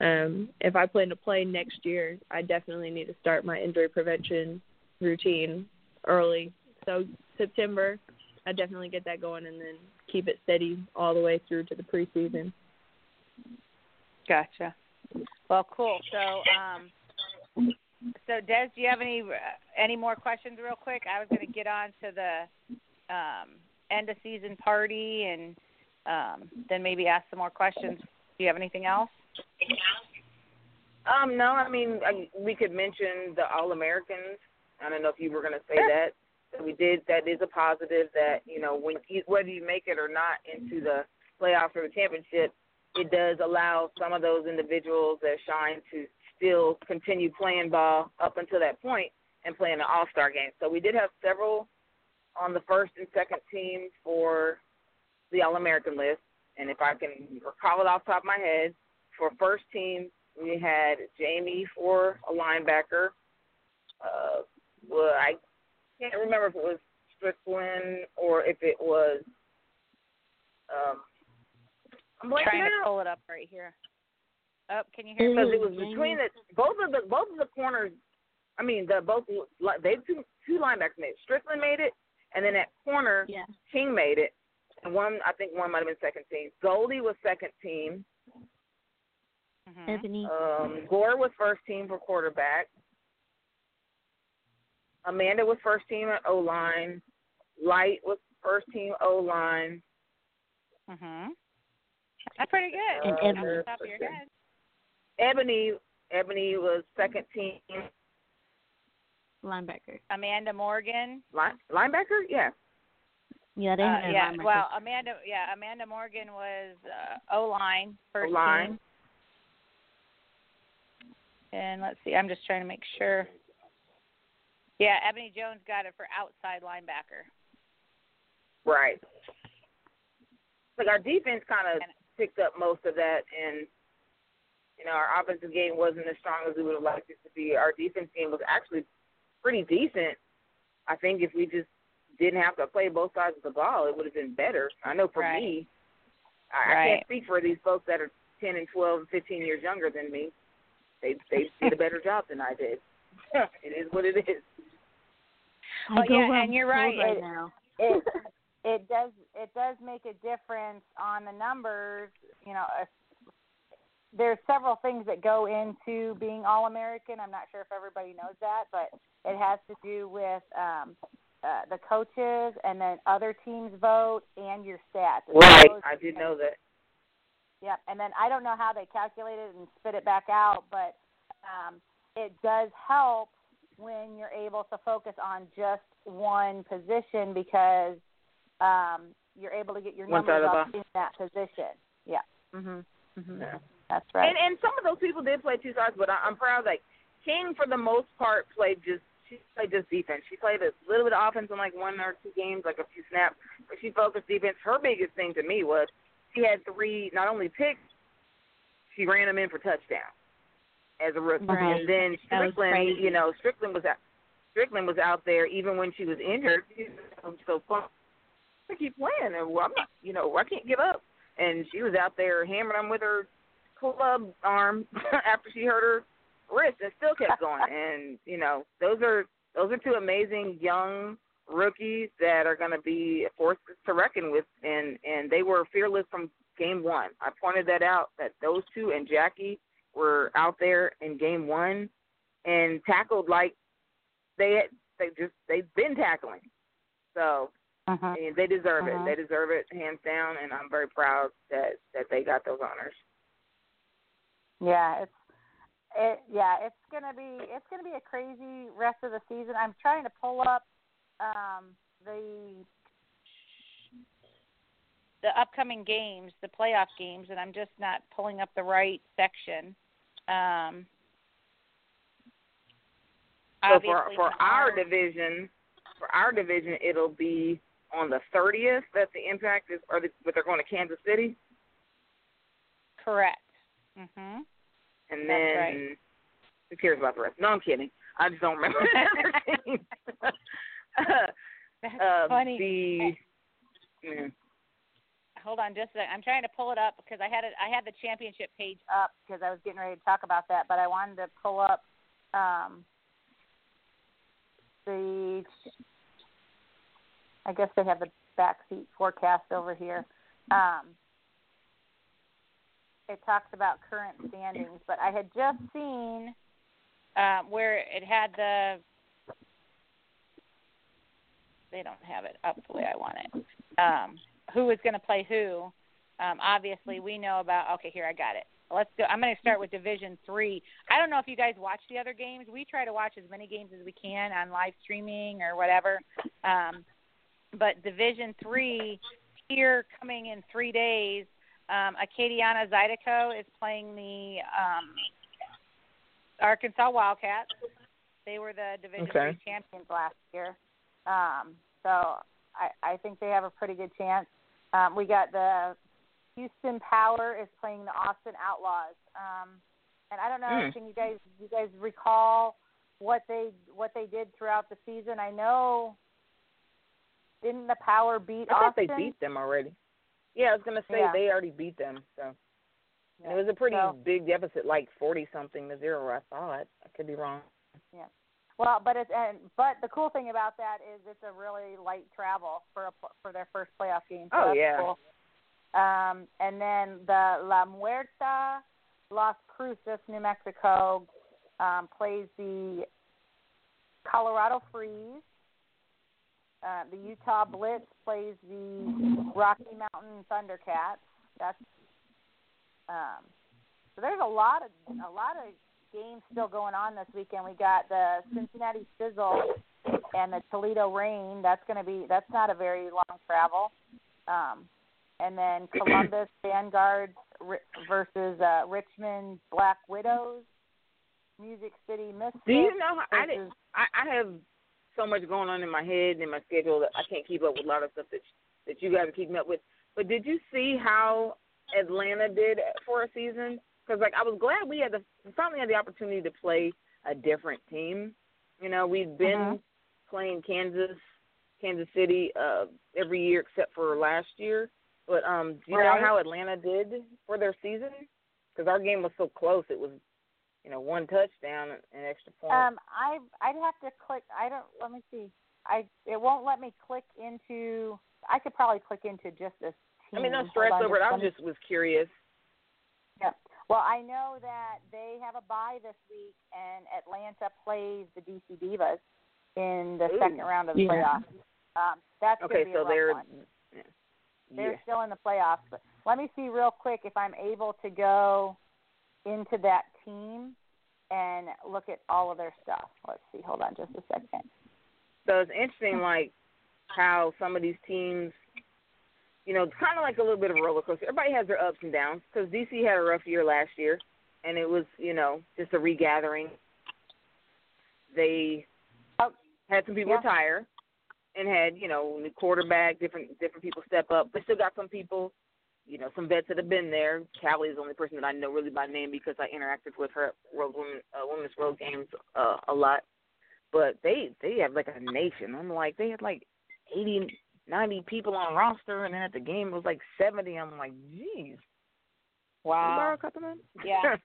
[SPEAKER 5] um, if I plan to play next year, I definitely need to start my injury prevention routine early. So September, I definitely get that going, and then keep it steady all the way through to the preseason.
[SPEAKER 6] Gotcha. Well, cool. So, um, so Des, do you have any any more questions, real quick? I was going to get on to the um, end of season party, and um, then maybe ask some more questions. Do you have anything else?
[SPEAKER 3] Um, no, I mean I, we could mention the All Americans. I don't know if you were going to say that. So we did. That is a positive. That you know when you, whether you make it or not into the playoffs or the championship, it does allow some of those individuals that shine to still continue playing ball up until that point and playing the All Star game. So we did have several on the first and second team for the All American list. And if I can recall it off the top of my head, for first team we had Jamie for a linebacker. Uh, well, I can't remember if it was Strickland or if it was. Um, I'm
[SPEAKER 6] trying to pull it up right here. Oh, can you hear me?
[SPEAKER 3] because it was between the both of the both of the corners. I mean, the both they two two linebackers made it. Strickland made it, and then at corner,
[SPEAKER 4] Yeah.
[SPEAKER 3] King made it, and one I think one might have been second team. Goldie was second team.
[SPEAKER 6] Mhm.
[SPEAKER 4] Ebony.
[SPEAKER 3] Um, Gore was first team for quarterback. Amanda was first team at O line. Light was first team O line.
[SPEAKER 6] Mhm. That's pretty good.
[SPEAKER 4] And
[SPEAKER 3] Uh,
[SPEAKER 6] Off the
[SPEAKER 4] Ebony.
[SPEAKER 6] top of your head.
[SPEAKER 3] Ebony Ebony was second team
[SPEAKER 4] Linebacker.
[SPEAKER 6] Amanda Morgan.
[SPEAKER 3] line, linebacker. Yeah.
[SPEAKER 4] Yeah, they
[SPEAKER 6] Uh, yeah,
[SPEAKER 4] linebacker.
[SPEAKER 6] well, Amanda, yeah, Amanda Morgan was uh, O line first
[SPEAKER 3] O-line.
[SPEAKER 6] team. And let's see, I'm just trying to make sure. Yeah, Ebony Jones got it for outside linebacker.
[SPEAKER 3] Right. Like our defense kind of picked up most of that, and you know our offensive game wasn't as strong as we would have liked it to be. Our defense game was actually pretty decent. I think if we just didn't have to play both sides of the ball, it would have been better. I know for
[SPEAKER 6] Right.
[SPEAKER 3] me, I, I can't speak for these folks that are ten and twelve and fifteen years younger than me. They they did a better job than I did. it is what it is.
[SPEAKER 4] I
[SPEAKER 6] Well,
[SPEAKER 4] go
[SPEAKER 6] yeah,
[SPEAKER 4] where
[SPEAKER 6] and you're right.
[SPEAKER 4] right
[SPEAKER 6] It-
[SPEAKER 4] now.
[SPEAKER 6] It it does it does make a difference on the numbers. You know, if, there's several things that go into being all American. I'm not sure if everybody knows that, but it has to do with um, uh, the coaches and then other teams vote and your stats.
[SPEAKER 3] Right. I did know that.
[SPEAKER 6] Yep, and then I don't know how they calculate it and spit it back out, but um, it does help when you're able to focus on just one position because um, you're able to get your
[SPEAKER 3] One
[SPEAKER 6] numbers
[SPEAKER 3] of the
[SPEAKER 6] up in that position. Yeah. Mhm. Mhm.
[SPEAKER 3] Yeah.
[SPEAKER 6] That's right.
[SPEAKER 3] And and some of those people did play two sides, but I, I'm proud that King for the most part played just she played just defense. She played a little bit of offense in like one or two games, like a few snaps, but she focused defense. Her biggest thing to me was she had three not only picks, she ran them in for touchdown as a rookie.
[SPEAKER 4] Right.
[SPEAKER 3] And then Strickland, you know, Strickland was out. Strickland was out there even when she was injured. Was so fun. I keep playing, and well, I'm not, you know, I can't give up. And she was out there hammering them with her club arm after she hurt her wrist, and still kept going. and you know, those are those are two amazing young rookies that are going to be a force to reckon with, and and they were fearless from game one. I pointed that out that those two and Jackie were out there in game one and tackled like they had, they just they've been tackling. So
[SPEAKER 6] Mhm.
[SPEAKER 3] and they deserve
[SPEAKER 6] Mhm.
[SPEAKER 3] it. They deserve it hands down, and I'm very proud that that they got those honors.
[SPEAKER 6] Yeah, it's it yeah, it's gonna be it's gonna be a crazy rest of the season. I'm trying to pull up um the the upcoming games, the playoff games, and I'm just not pulling up the right section. Um
[SPEAKER 3] So for for our division, for our division, it'll be on the 30th that the Impact is, or the, but they're going to Kansas City,
[SPEAKER 6] correct. Mhm.
[SPEAKER 3] and then
[SPEAKER 6] right.
[SPEAKER 3] who cares about the rest? No, I'm kidding. I just don't remember the other teams.
[SPEAKER 6] That's
[SPEAKER 3] uh,
[SPEAKER 6] funny.
[SPEAKER 3] The yeah.
[SPEAKER 6] hold on just a second. I'm trying to pull it up because I had it I had the championship page up because I was getting ready to talk about that, but I wanted to pull up um the I guess they have the backseat forecast over here. Um it talks about current standings, but I had just seen um, where it had the. They don't have it up the way I want it. Um, who is going to play who? Um, obviously, we know about. Okay, here I got it. Let's go. I'm going to start with Division Three. I don't know if you guys watch the other games. We try to watch as many games as we can on live streaming or whatever. Um, but Division Three here coming in three days. Um, Acadiana Zydeco is playing the um, Arkansas Wildcats. They were the Division
[SPEAKER 3] Okay.
[SPEAKER 6] Three champions last year. Um, so I, I think they have a pretty good chance. Um, we got the Houston Power is playing the Austin Outlaws. Um, and I don't know,
[SPEAKER 3] Hmm.
[SPEAKER 6] can you guys you guys recall what they what they did throughout the season? I know didn't the Power beat
[SPEAKER 3] I thought
[SPEAKER 6] Austin?
[SPEAKER 3] they beat them already. Yeah, I was gonna say
[SPEAKER 6] Yeah.
[SPEAKER 3] they already beat them. So and it was a pretty
[SPEAKER 6] So-
[SPEAKER 3] big deficit, like forty something to zero. I thought. I could be wrong.
[SPEAKER 6] Yeah. Well, but it's and but the cool thing about that is it's a really light travel for a for their first playoff game. So
[SPEAKER 3] Oh, yeah.
[SPEAKER 6] Cool. Um, and then the La Muerta Las Cruces, New Mexico, um, plays the Colorado Freeze. Uh, the Utah Blitz plays the Rocky Mountain Thundercats. That's um, so there's a lot of a lot of games still going on this weekend. We got the Cincinnati Sizzle and the Toledo Reign. That's going to be that's not a very long travel. Um, and then Columbus Vanguard versus uh, Richmond Black Widows. Music City Misfits.
[SPEAKER 3] Do you know how I didn't? I, I have so much going on in my head and in my schedule that I can't keep up with a lot of stuff that that you guys are keeping up with. But did you see how Atlanta did for a season? Because like I was glad we had the finally had the opportunity to play a different team. You know, we've been
[SPEAKER 6] Mhm.
[SPEAKER 3] playing Kansas, Kansas City uh every year except for last year. But um, do you
[SPEAKER 6] Right.
[SPEAKER 3] know how Atlanta did for their season? Because our game was so close, it was you know one touchdown and extra point.
[SPEAKER 6] Um, I I'd have to click. I don't. Let me see. I it won't let me click into. I could probably click into just this team.
[SPEAKER 3] I mean, no stress over it. I was just was curious.
[SPEAKER 6] Yeah. Well, I know that they have a bye this week, and Atlanta plays the DC Divas in the
[SPEAKER 3] Ooh.
[SPEAKER 6] second round of the
[SPEAKER 4] Yeah.
[SPEAKER 6] playoffs. Um, that's
[SPEAKER 3] Okay,
[SPEAKER 6] be
[SPEAKER 3] so
[SPEAKER 6] a
[SPEAKER 3] they're
[SPEAKER 6] one.
[SPEAKER 3] yeah.
[SPEAKER 6] They're
[SPEAKER 3] yeah.
[SPEAKER 6] still in the playoffs. But let me see real quick if I'm able to go into that team and look at all of their stuff. Let's see. Hold on just a second.
[SPEAKER 3] So it's interesting, like how some of these teams, you know, kind of like a little bit of a roller coaster. Everybody has their ups and downs because DC had a rough year last year, and it was, you know, just a regathering. They had some people
[SPEAKER 6] yeah.
[SPEAKER 3] retire, and had, you know, new quarterback, different different people step up. But still got some people, you know, some vets that have been there. Callie is the only person that I know really by name because I interacted with her at World Women uh, Women's Road Games uh, a lot but they they have like a nation. I'm like they had like eighty, ninety people on roster, and then at the game it was like seventy. I'm like, geez,
[SPEAKER 6] Wow.
[SPEAKER 3] Laura cut them in?
[SPEAKER 6] Yeah.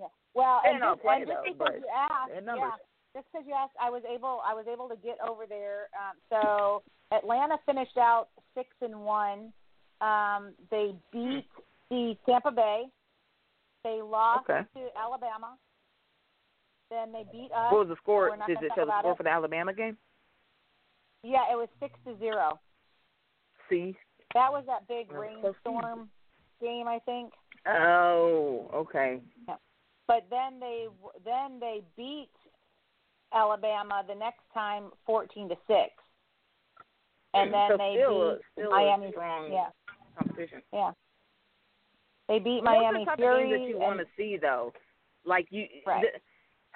[SPEAKER 6] Yeah. Well, and just,
[SPEAKER 3] play,
[SPEAKER 6] and just
[SPEAKER 3] though,
[SPEAKER 6] because you asked,
[SPEAKER 3] they had numbers.
[SPEAKER 6] yeah, just because you asked, I was able, I was able to get over there. Um, so Atlanta finished out six and one. Um, they beat the Tampa Bay. They lost
[SPEAKER 3] Okay.
[SPEAKER 6] to Alabama. Then they beat us.
[SPEAKER 3] What was the score? Did it show the score
[SPEAKER 6] it.
[SPEAKER 3] for the Alabama game?
[SPEAKER 6] Yeah, it was six to zero.
[SPEAKER 3] See.
[SPEAKER 6] That was that big
[SPEAKER 3] That was close to you.
[SPEAKER 6] rainstorm game, I think.
[SPEAKER 3] Oh, okay.
[SPEAKER 6] But then they then they beat Alabama the next time fourteen to six, and then
[SPEAKER 3] so
[SPEAKER 6] they
[SPEAKER 3] still,
[SPEAKER 6] beat
[SPEAKER 3] still
[SPEAKER 6] Miami.
[SPEAKER 3] strong
[SPEAKER 6] Yeah,
[SPEAKER 3] competition.
[SPEAKER 6] yeah. They beat Miami
[SPEAKER 3] the type
[SPEAKER 6] Fury.
[SPEAKER 3] of games that you want to see, though. Like you,
[SPEAKER 6] Right.
[SPEAKER 3] the,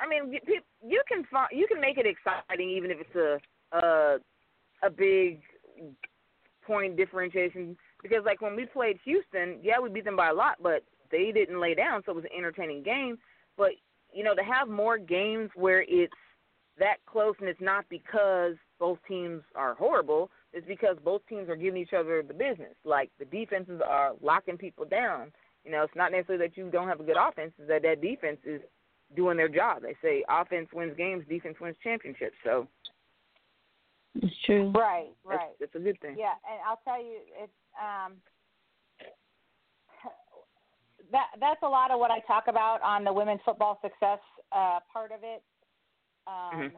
[SPEAKER 3] I mean, you, you can find, you can make it exciting even if it's a a a big point differentiation. Because like when we played Houston, yeah, we beat them by a lot, but they didn't lay down, so it was an entertaining game. But you know, to have more games where it's that close and it's not because both teams are horrible, it's because both teams are giving each other the business. Like the defenses are locking people down. You know, it's not necessarily that you don't have a good offense, it's that that defense is doing their job. They say offense wins games, defense wins championships. So
[SPEAKER 4] It's true.
[SPEAKER 6] Right,
[SPEAKER 3] that's,
[SPEAKER 6] right.
[SPEAKER 3] that's a good thing.
[SPEAKER 6] Yeah, and I'll tell you, it's um, that that's a lot of what I talk about on the women's football success uh, part of it. Um,
[SPEAKER 3] Mhm.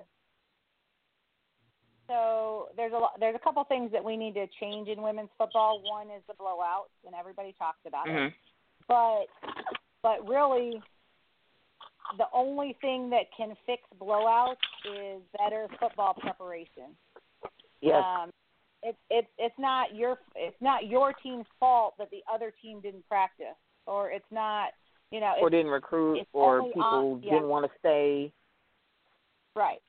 [SPEAKER 6] So there's a lot, there's a couple things that we need to change in women's football. One is the blowouts, and everybody talks about it.
[SPEAKER 3] Mhm.
[SPEAKER 6] But but really, the only thing that can fix blowouts is better football preparation.
[SPEAKER 3] Yes.
[SPEAKER 6] Um, it's it's it's not your it's not your team's fault that the other team didn't practice, or it's not you know
[SPEAKER 3] or didn't recruit, or people
[SPEAKER 6] on- yeah.
[SPEAKER 3] didn't want to stay.
[SPEAKER 6] right.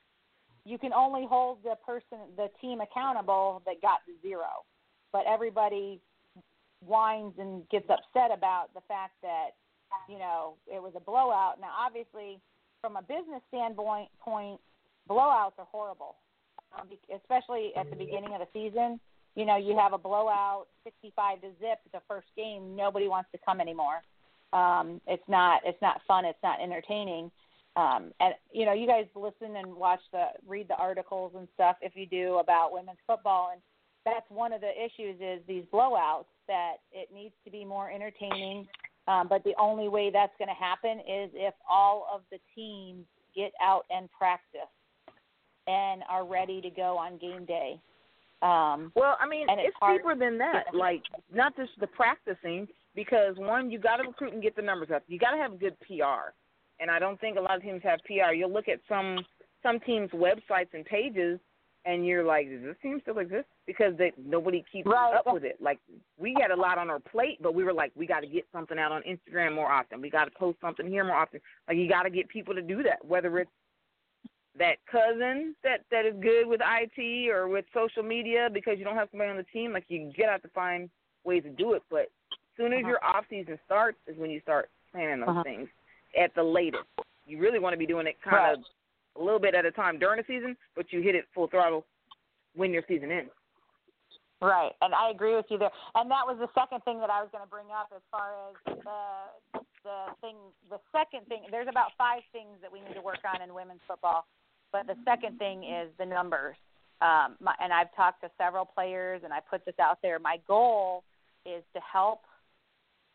[SPEAKER 6] You can only hold the person the team accountable that got the zero, but everybody whines and gets upset about the fact that you know it was a blowout. Now, obviously, from a business standpoint, point blowouts are horrible, especially at the beginning of the season. You know, you have a blowout, 65 to zip, the first game. Nobody wants to come anymore. Um, it's not. It's not fun. It's not entertaining. Um, and you know, you guys listen and watch the read the articles and stuff if you do about women's football, and that's one of the issues is these blowouts. That it needs to be more entertaining. Um, but the only way that's going to happen is if all of the teams get out and practice and are ready to go on game day. Um,
[SPEAKER 3] Well, I mean,
[SPEAKER 6] and it's
[SPEAKER 3] it's deeper than that. Like not just the practicing, because one, you got to recruit and get the numbers up. You got to have good PR, and I don't think a lot of teams have PR. You'll look at some some teams' websites and pages, and you're like, does this team still exist? Because they nobody keeps
[SPEAKER 6] Right.
[SPEAKER 3] up with it. Like we had a lot on our plate, but we were like, we got to get something out on Instagram more often. We got to post something here more often. Like you got to get people to do that, whether it's that cousin that that is good with IT or with social media because you don't have somebody on the team. Like you get out to find ways to do it, but as soon as
[SPEAKER 6] Uh-huh.
[SPEAKER 3] your off season starts is when you start planning those
[SPEAKER 6] Uh-huh.
[SPEAKER 3] things. At the latest, you really want to be doing it kind
[SPEAKER 6] Right.
[SPEAKER 3] of a little bit at a time during the season, but you hit it full throttle when your season ends.
[SPEAKER 6] Right, and I agree with you there. And that was the second thing that I was going to bring up as far as the the thing. The second thing, there's about five things that we need to work on in women's football, but the second thing is the numbers. Um, my, and I've talked to several players, and I put this out there. My goal is to help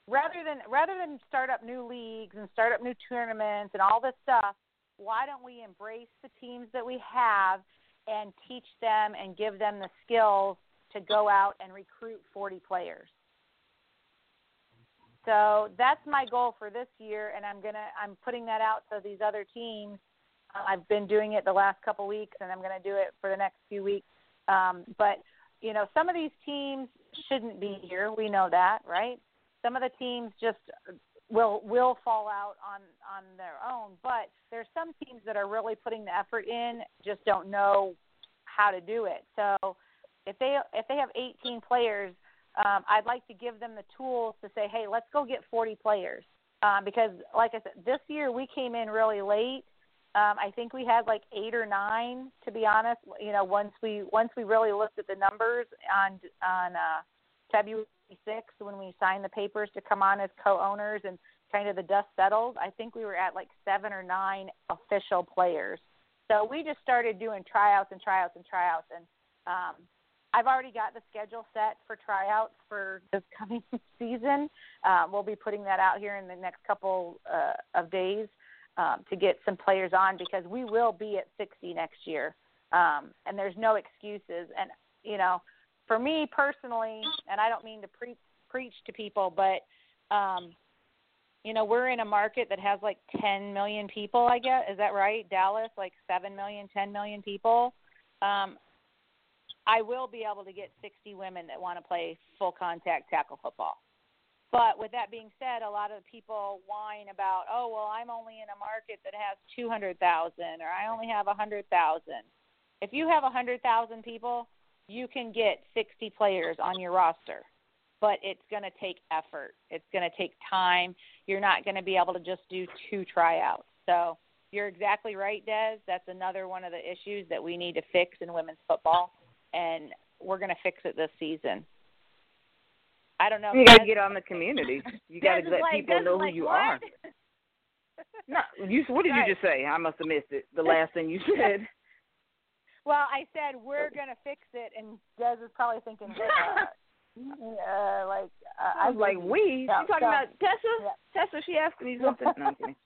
[SPEAKER 6] rather than rather than start up new leagues and start up new tournaments and all this stuff. Why don't we embrace the teams that we have and teach them and give them the skills to go out and recruit 40 players. So that's my goal for this year, and I'm gonna I'm putting that out to these other teams. I've been doing it the last couple weeks, and I'm gonna do it for the next few weeks. Um, but you know, some of these teams shouldn't be here. We know that, right? Some of the teams just will will fall out on on their own. But there's some teams that are really putting the effort in, just don't know how to do it. So if they if they have 18 players, um, I'd like to give them the tools to say, hey, let's go get 40 players. Um, because, like I said, this year we came in really late. Um, I think we had like eight or nine, to be honest. You know, once we once we really looked at the numbers on on uh, February 6th when we signed the papers to come on as co-owners and kind of the dust settled, I think we were at like seven or nine official players. So we just started doing tryouts and tryouts and tryouts, and um, I've already got the schedule set for tryouts for this coming season. Um, we'll be putting that out here in the next couple uh, of days um, to get some players on because we will be at 60 next year, um, and there's no excuses. And you know, for me personally, and I don't mean to pre- preach to people, but um, you know, we're in a market that has like 10 million people, I guess. Is that right? Dallas, like 7 million, 10 million people. Um, I will be able to get 60 women that want to play full contact tackle football. But with that being said, a lot of people whine about, oh, well, I'm only in a market that has 200,000 or I only have a 100,000. If you have a 100,000 people, you can get 60 players on your roster. But it's going to take effort. It's going to take time. You're not going to be able to just do two tryouts. So you're exactly right, Des. That's another one of the issues that we need to fix in women's football, and we're going to fix it this season. I don't know.
[SPEAKER 3] You got to get on the community. You
[SPEAKER 6] gotta
[SPEAKER 3] let
[SPEAKER 6] like-
[SPEAKER 3] people
[SPEAKER 6] Des is
[SPEAKER 3] know who
[SPEAKER 6] like,
[SPEAKER 3] you
[SPEAKER 6] what?
[SPEAKER 3] are. No, you. What did
[SPEAKER 6] Right.
[SPEAKER 3] you just say? I must have missed it. The last thing you said.
[SPEAKER 6] Well, I said we're going to fix it, and Des is probably thinking, uh, Uh, like uh,
[SPEAKER 3] I was like, we?
[SPEAKER 6] No,
[SPEAKER 3] you talking
[SPEAKER 6] so-
[SPEAKER 3] about Tessa?
[SPEAKER 6] yeah.
[SPEAKER 3] Tessa, she asking me something. No, I'm kidding.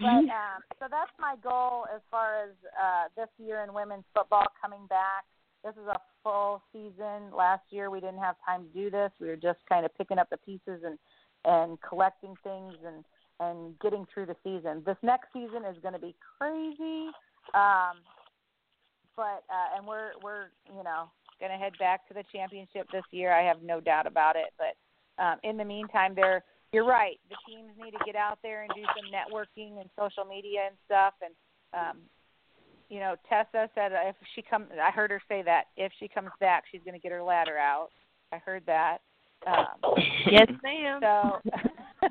[SPEAKER 6] But um, so that's my goal as far as uh, this year in women's football coming back. This is a full season. Last year we didn't have time to do this. We were just kind of picking up the pieces and and collecting things and and getting through the season. This next season is going to be crazy. Um, but uh, and we're we're you know going to head back to the championship this year. I have no doubt about it. But um, in the meantime, there you're right. The teams need to get out there and do some networking and social media and stuff. And um, you know, Tessa said if she comes, I heard her say that if she comes back, she's going to get her ladder out. I heard that. Um,
[SPEAKER 5] Yes, ma'am.
[SPEAKER 6] so,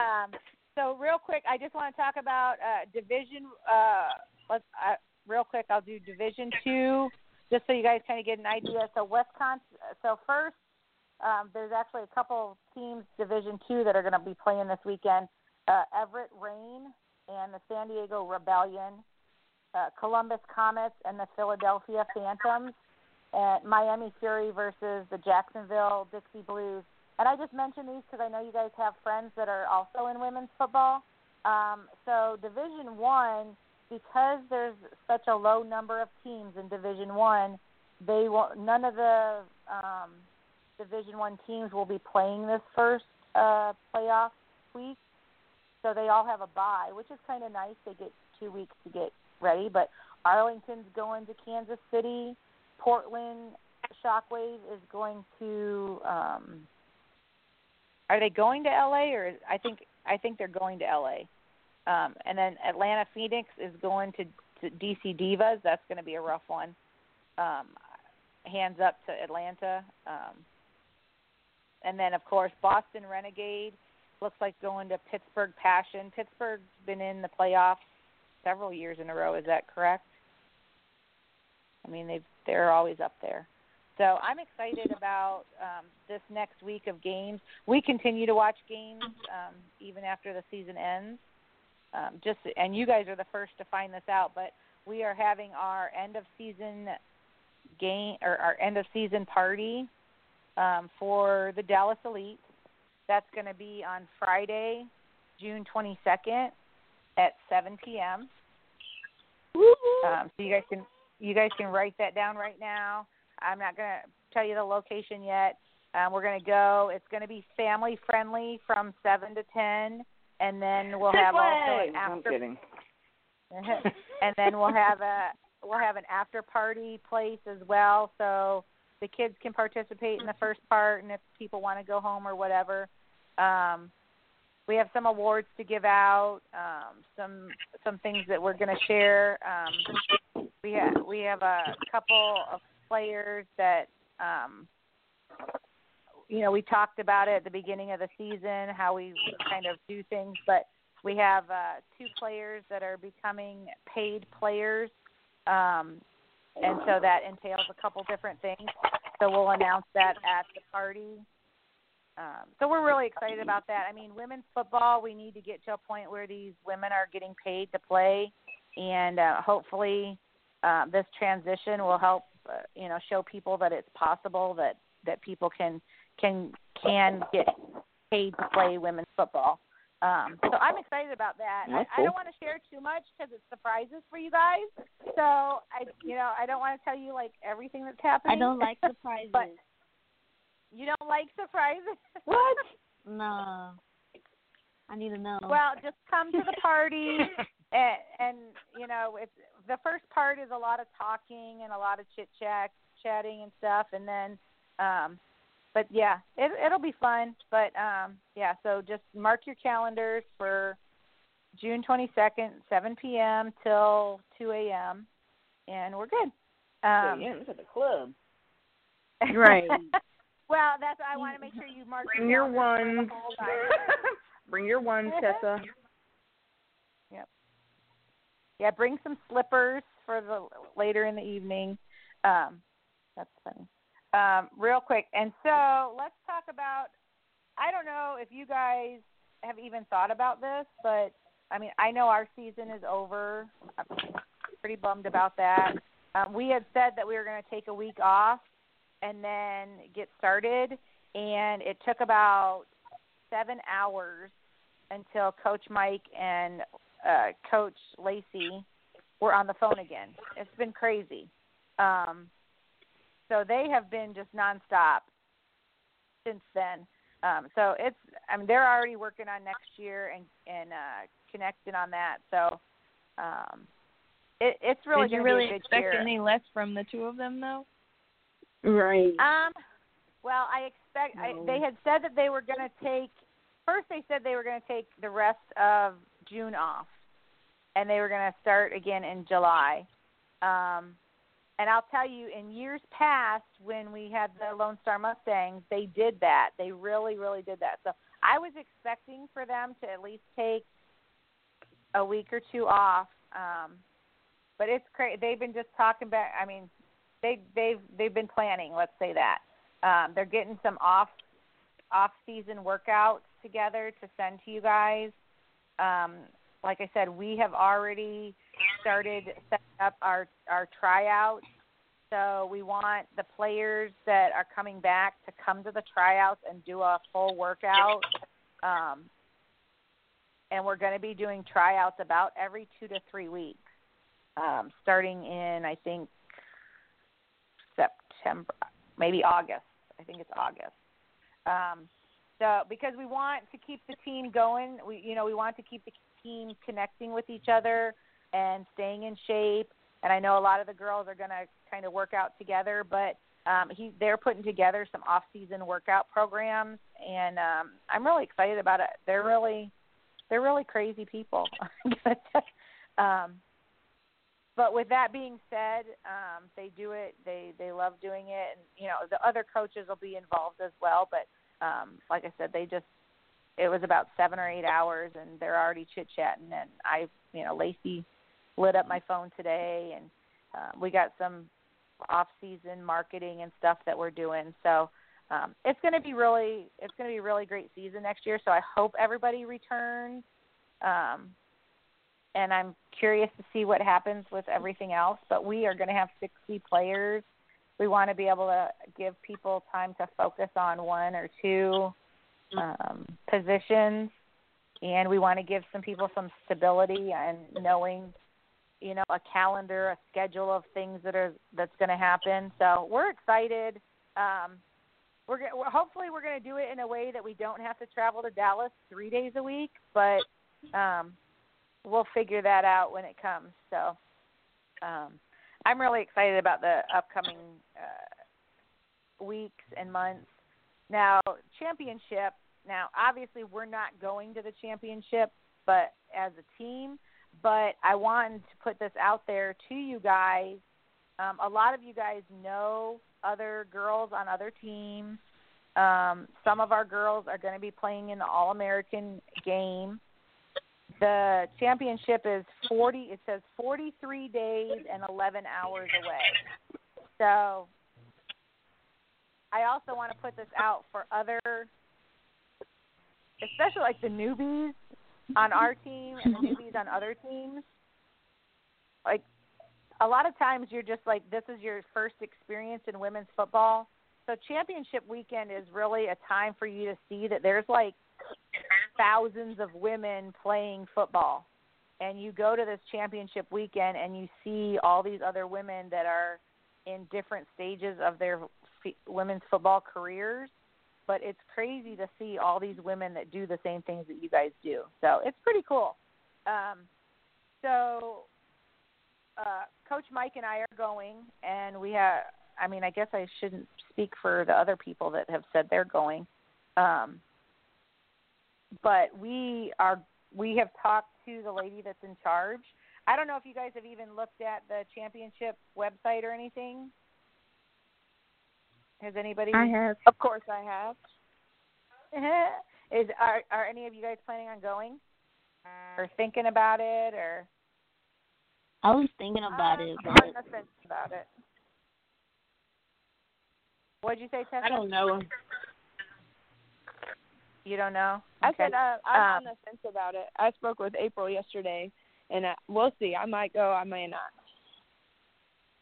[SPEAKER 6] um, so real quick, I just want to talk about uh, division. Uh, let's uh, real quick. I'll do Division Two, just so you guys kind of get an idea. So Wisconsin. So first, um, there's actually a couple teams Division Two that are going to be playing this weekend. Uh, Everett Reign and the San Diego Rebellion, uh, Columbus Comets and the Philadelphia Phantoms, and Miami Fury versus the Jacksonville Dixie Blues. And I just mentioned these because I know you guys have friends that are also in women's football. Um, so Division One, because there's such a low number of teams in Division One, they won't. none of the um, Division One teams will be playing this first uh, playoff week. So they all have a bye, which is kind of nice. They get two weeks to get ready. But Arlington's going to Kansas City. Portland Shockwave is going to. Um, are they going to LA or I think I think they're going to LA. Um, and then Atlanta Phoenix is going to, to DC Divas. That's going to be a rough one. Um, hands up to Atlanta. Um, and then of course Boston Renegade looks like going to Pittsburgh Passion. Pittsburgh's been in the playoffs several years in a row. Is that correct? I mean, they've they're always up there. So I'm excited about um, this next week of games. We continue to watch games um, even after the season ends. Um, just and you guys are the first to find this out, but we are having our end of season game or our end of season party um, for the Dallas Elite. That's going to be on Friday, June 22nd at 7 p.m. Um, so you guys can you guys can write that down right now. I'm not going to tell you the location yet. Um, we're going to go. It's going to be family friendly from 7 to 10, and then we'll have also an after.
[SPEAKER 3] I'm kidding.
[SPEAKER 6] and then we'll have a we'll have an after party place as well so the kids can participate in the first part and if people want to go home or whatever um we have some awards to give out um some some things that we're going to share um we have we have a couple of players that um you know we talked about it at the beginning of the season how we kind of do things but we have uh, two players that are becoming paid players, um, and so that entails a couple different things. So we'll announce that at the party. Um, so we're really excited about that. I mean, women's football, we need to get to a point where these women are getting paid to play, and uh, hopefully uh, this transition will help, uh, you know, show people that it's possible that that people can can can get paid to play women's football. Um, so I'm excited about that. I,
[SPEAKER 3] That's
[SPEAKER 6] I don't want to share too much because it's surprises for you guys. So I, you know, I don't want to tell you like everything that's happening.
[SPEAKER 4] I don't like surprises.
[SPEAKER 6] but you don't like surprises.
[SPEAKER 3] What?
[SPEAKER 4] no. I need to know.
[SPEAKER 6] Well, just come to the party, and, and you know, it's the first part is a lot of talking and a lot of chit chat, chatting and stuff, and then, um, but yeah, it, it'll be fun. But um, yeah, so just mark your calendars for June twenty second, seven p.m. till two a.m. and we're good. Um,
[SPEAKER 3] yeah, this is the club.
[SPEAKER 4] Right.
[SPEAKER 6] Well, that's I want to make sure you mark
[SPEAKER 3] Bring your ones.
[SPEAKER 6] the whole time.
[SPEAKER 3] Bring your ones, Tessa. Yep.
[SPEAKER 6] Yeah, bring some slippers for the later in the evening. Um, that's funny. Um, real quick, and so let's talk about. I don't know if you guys have even thought about this, but I mean, I know our season is over. I'm pretty bummed about that. Um, we had said that we were going to take a week off and then get started. And it took about seven hours until Coach Mike and uh, Coach Lacey were on the phone again. It's been crazy. Um, so they have been just nonstop since then. Um, so it's I mean they're already working on next year and and uh, connecting on that. So um, it, it's really
[SPEAKER 5] Did you really
[SPEAKER 6] be a good
[SPEAKER 5] expect
[SPEAKER 6] year.
[SPEAKER 5] any less from the two of them though?
[SPEAKER 4] Right.
[SPEAKER 6] Um, well, I expect I, they had said that they were going to take. First, they said they were going to take the rest of June off, and they were going to start again in July. Um, and I'll tell you, in years past, when we had the Lone Star Mustangs, they did that. They really, really did that. So I was expecting for them to at least take a week or two off. Um, but it's crazy. They've been just talking back. I mean, they they've they've been planning. Let's say that um, they're getting some off off season workouts together to send to you guys. Um, like I said, we have already started setting up our our tryouts. So we want the players that are coming back to come to the tryouts and do a full workout. Um, and we're going to be doing tryouts about every two to three weeks, um, starting in I think September, maybe August. I think it's August. Um, so because we want to keep the team going, we you know we want to keep the team connecting with each other and staying in shape. And I know a lot of the girls are going to kind of work out together, but um, he they're putting together some off-season workout programs, and um, I'm really excited about it. They're really they're really crazy people. um, but with that being said, um, they do it. They they love doing it, and you know the other coaches will be involved as well. But um, like I said, they just it was about seven or eight hours, and they're already chit chatting. And I, you know, Lacey lit up my phone today, and uh, we got some off-season marketing and stuff that we're doing. So um, it's going to be really it's going to be a really great season next year. So I hope everybody returns. Um, and I'm curious to see what happens with everything else. But we are going to have 60 players. We want to be able to give people time to focus on one or two um, positions, and we want to give some people some stability and knowing, you know, a calendar, a schedule of things that are that's going to happen. So we're excited. Um, we're, hopefully we're going to do it in a way that we don't have to travel to Dallas three days a week, but um, we'll figure that out when it comes. So um, I'm really excited about the upcoming uh, weeks and months. Now, championship. Now, obviously, we're not going to the championship, but as a team. But I wanted to put this out there to you guys. Um, a lot of you guys know other girls on other teams. Um, some of our girls are going to be playing in the All American game the championship is 40 it says 43 days and 11 hours away. So i also want to put this out for other especially like the newbies on our team and the newbies on other teams. Like a lot of times you're just like this is your first experience in women's football. So championship weekend is really a time for you to see that there's like thousands of women playing football. And you go to this championship weekend and you see all these other women that are in different stages of their f- women's football careers. But it's crazy to see all these women that do the same things that you guys do. So it's pretty cool. Um, so uh, coach mike and i are going and we have i mean i guess i shouldn't speak for the other people that have said they're going. Um, but we are we have talked to the lady that's in charge. I don't know if you guys have even looked at the championship website or anything. Has anybody?
[SPEAKER 4] I have.
[SPEAKER 5] Of course, I have.
[SPEAKER 6] Is are are any of you guys planning on going, or thinking about it, or?
[SPEAKER 4] I was thinking about it, but
[SPEAKER 6] on the fence about it. What'd you say, Tessa?
[SPEAKER 4] I don't know.
[SPEAKER 6] You don't know.
[SPEAKER 5] I
[SPEAKER 6] Okay.
[SPEAKER 5] said uh, I'm
[SPEAKER 6] Um,
[SPEAKER 5] on the fence about it. I spoke with April yesterday, and uh, we'll see. I might go. I may not.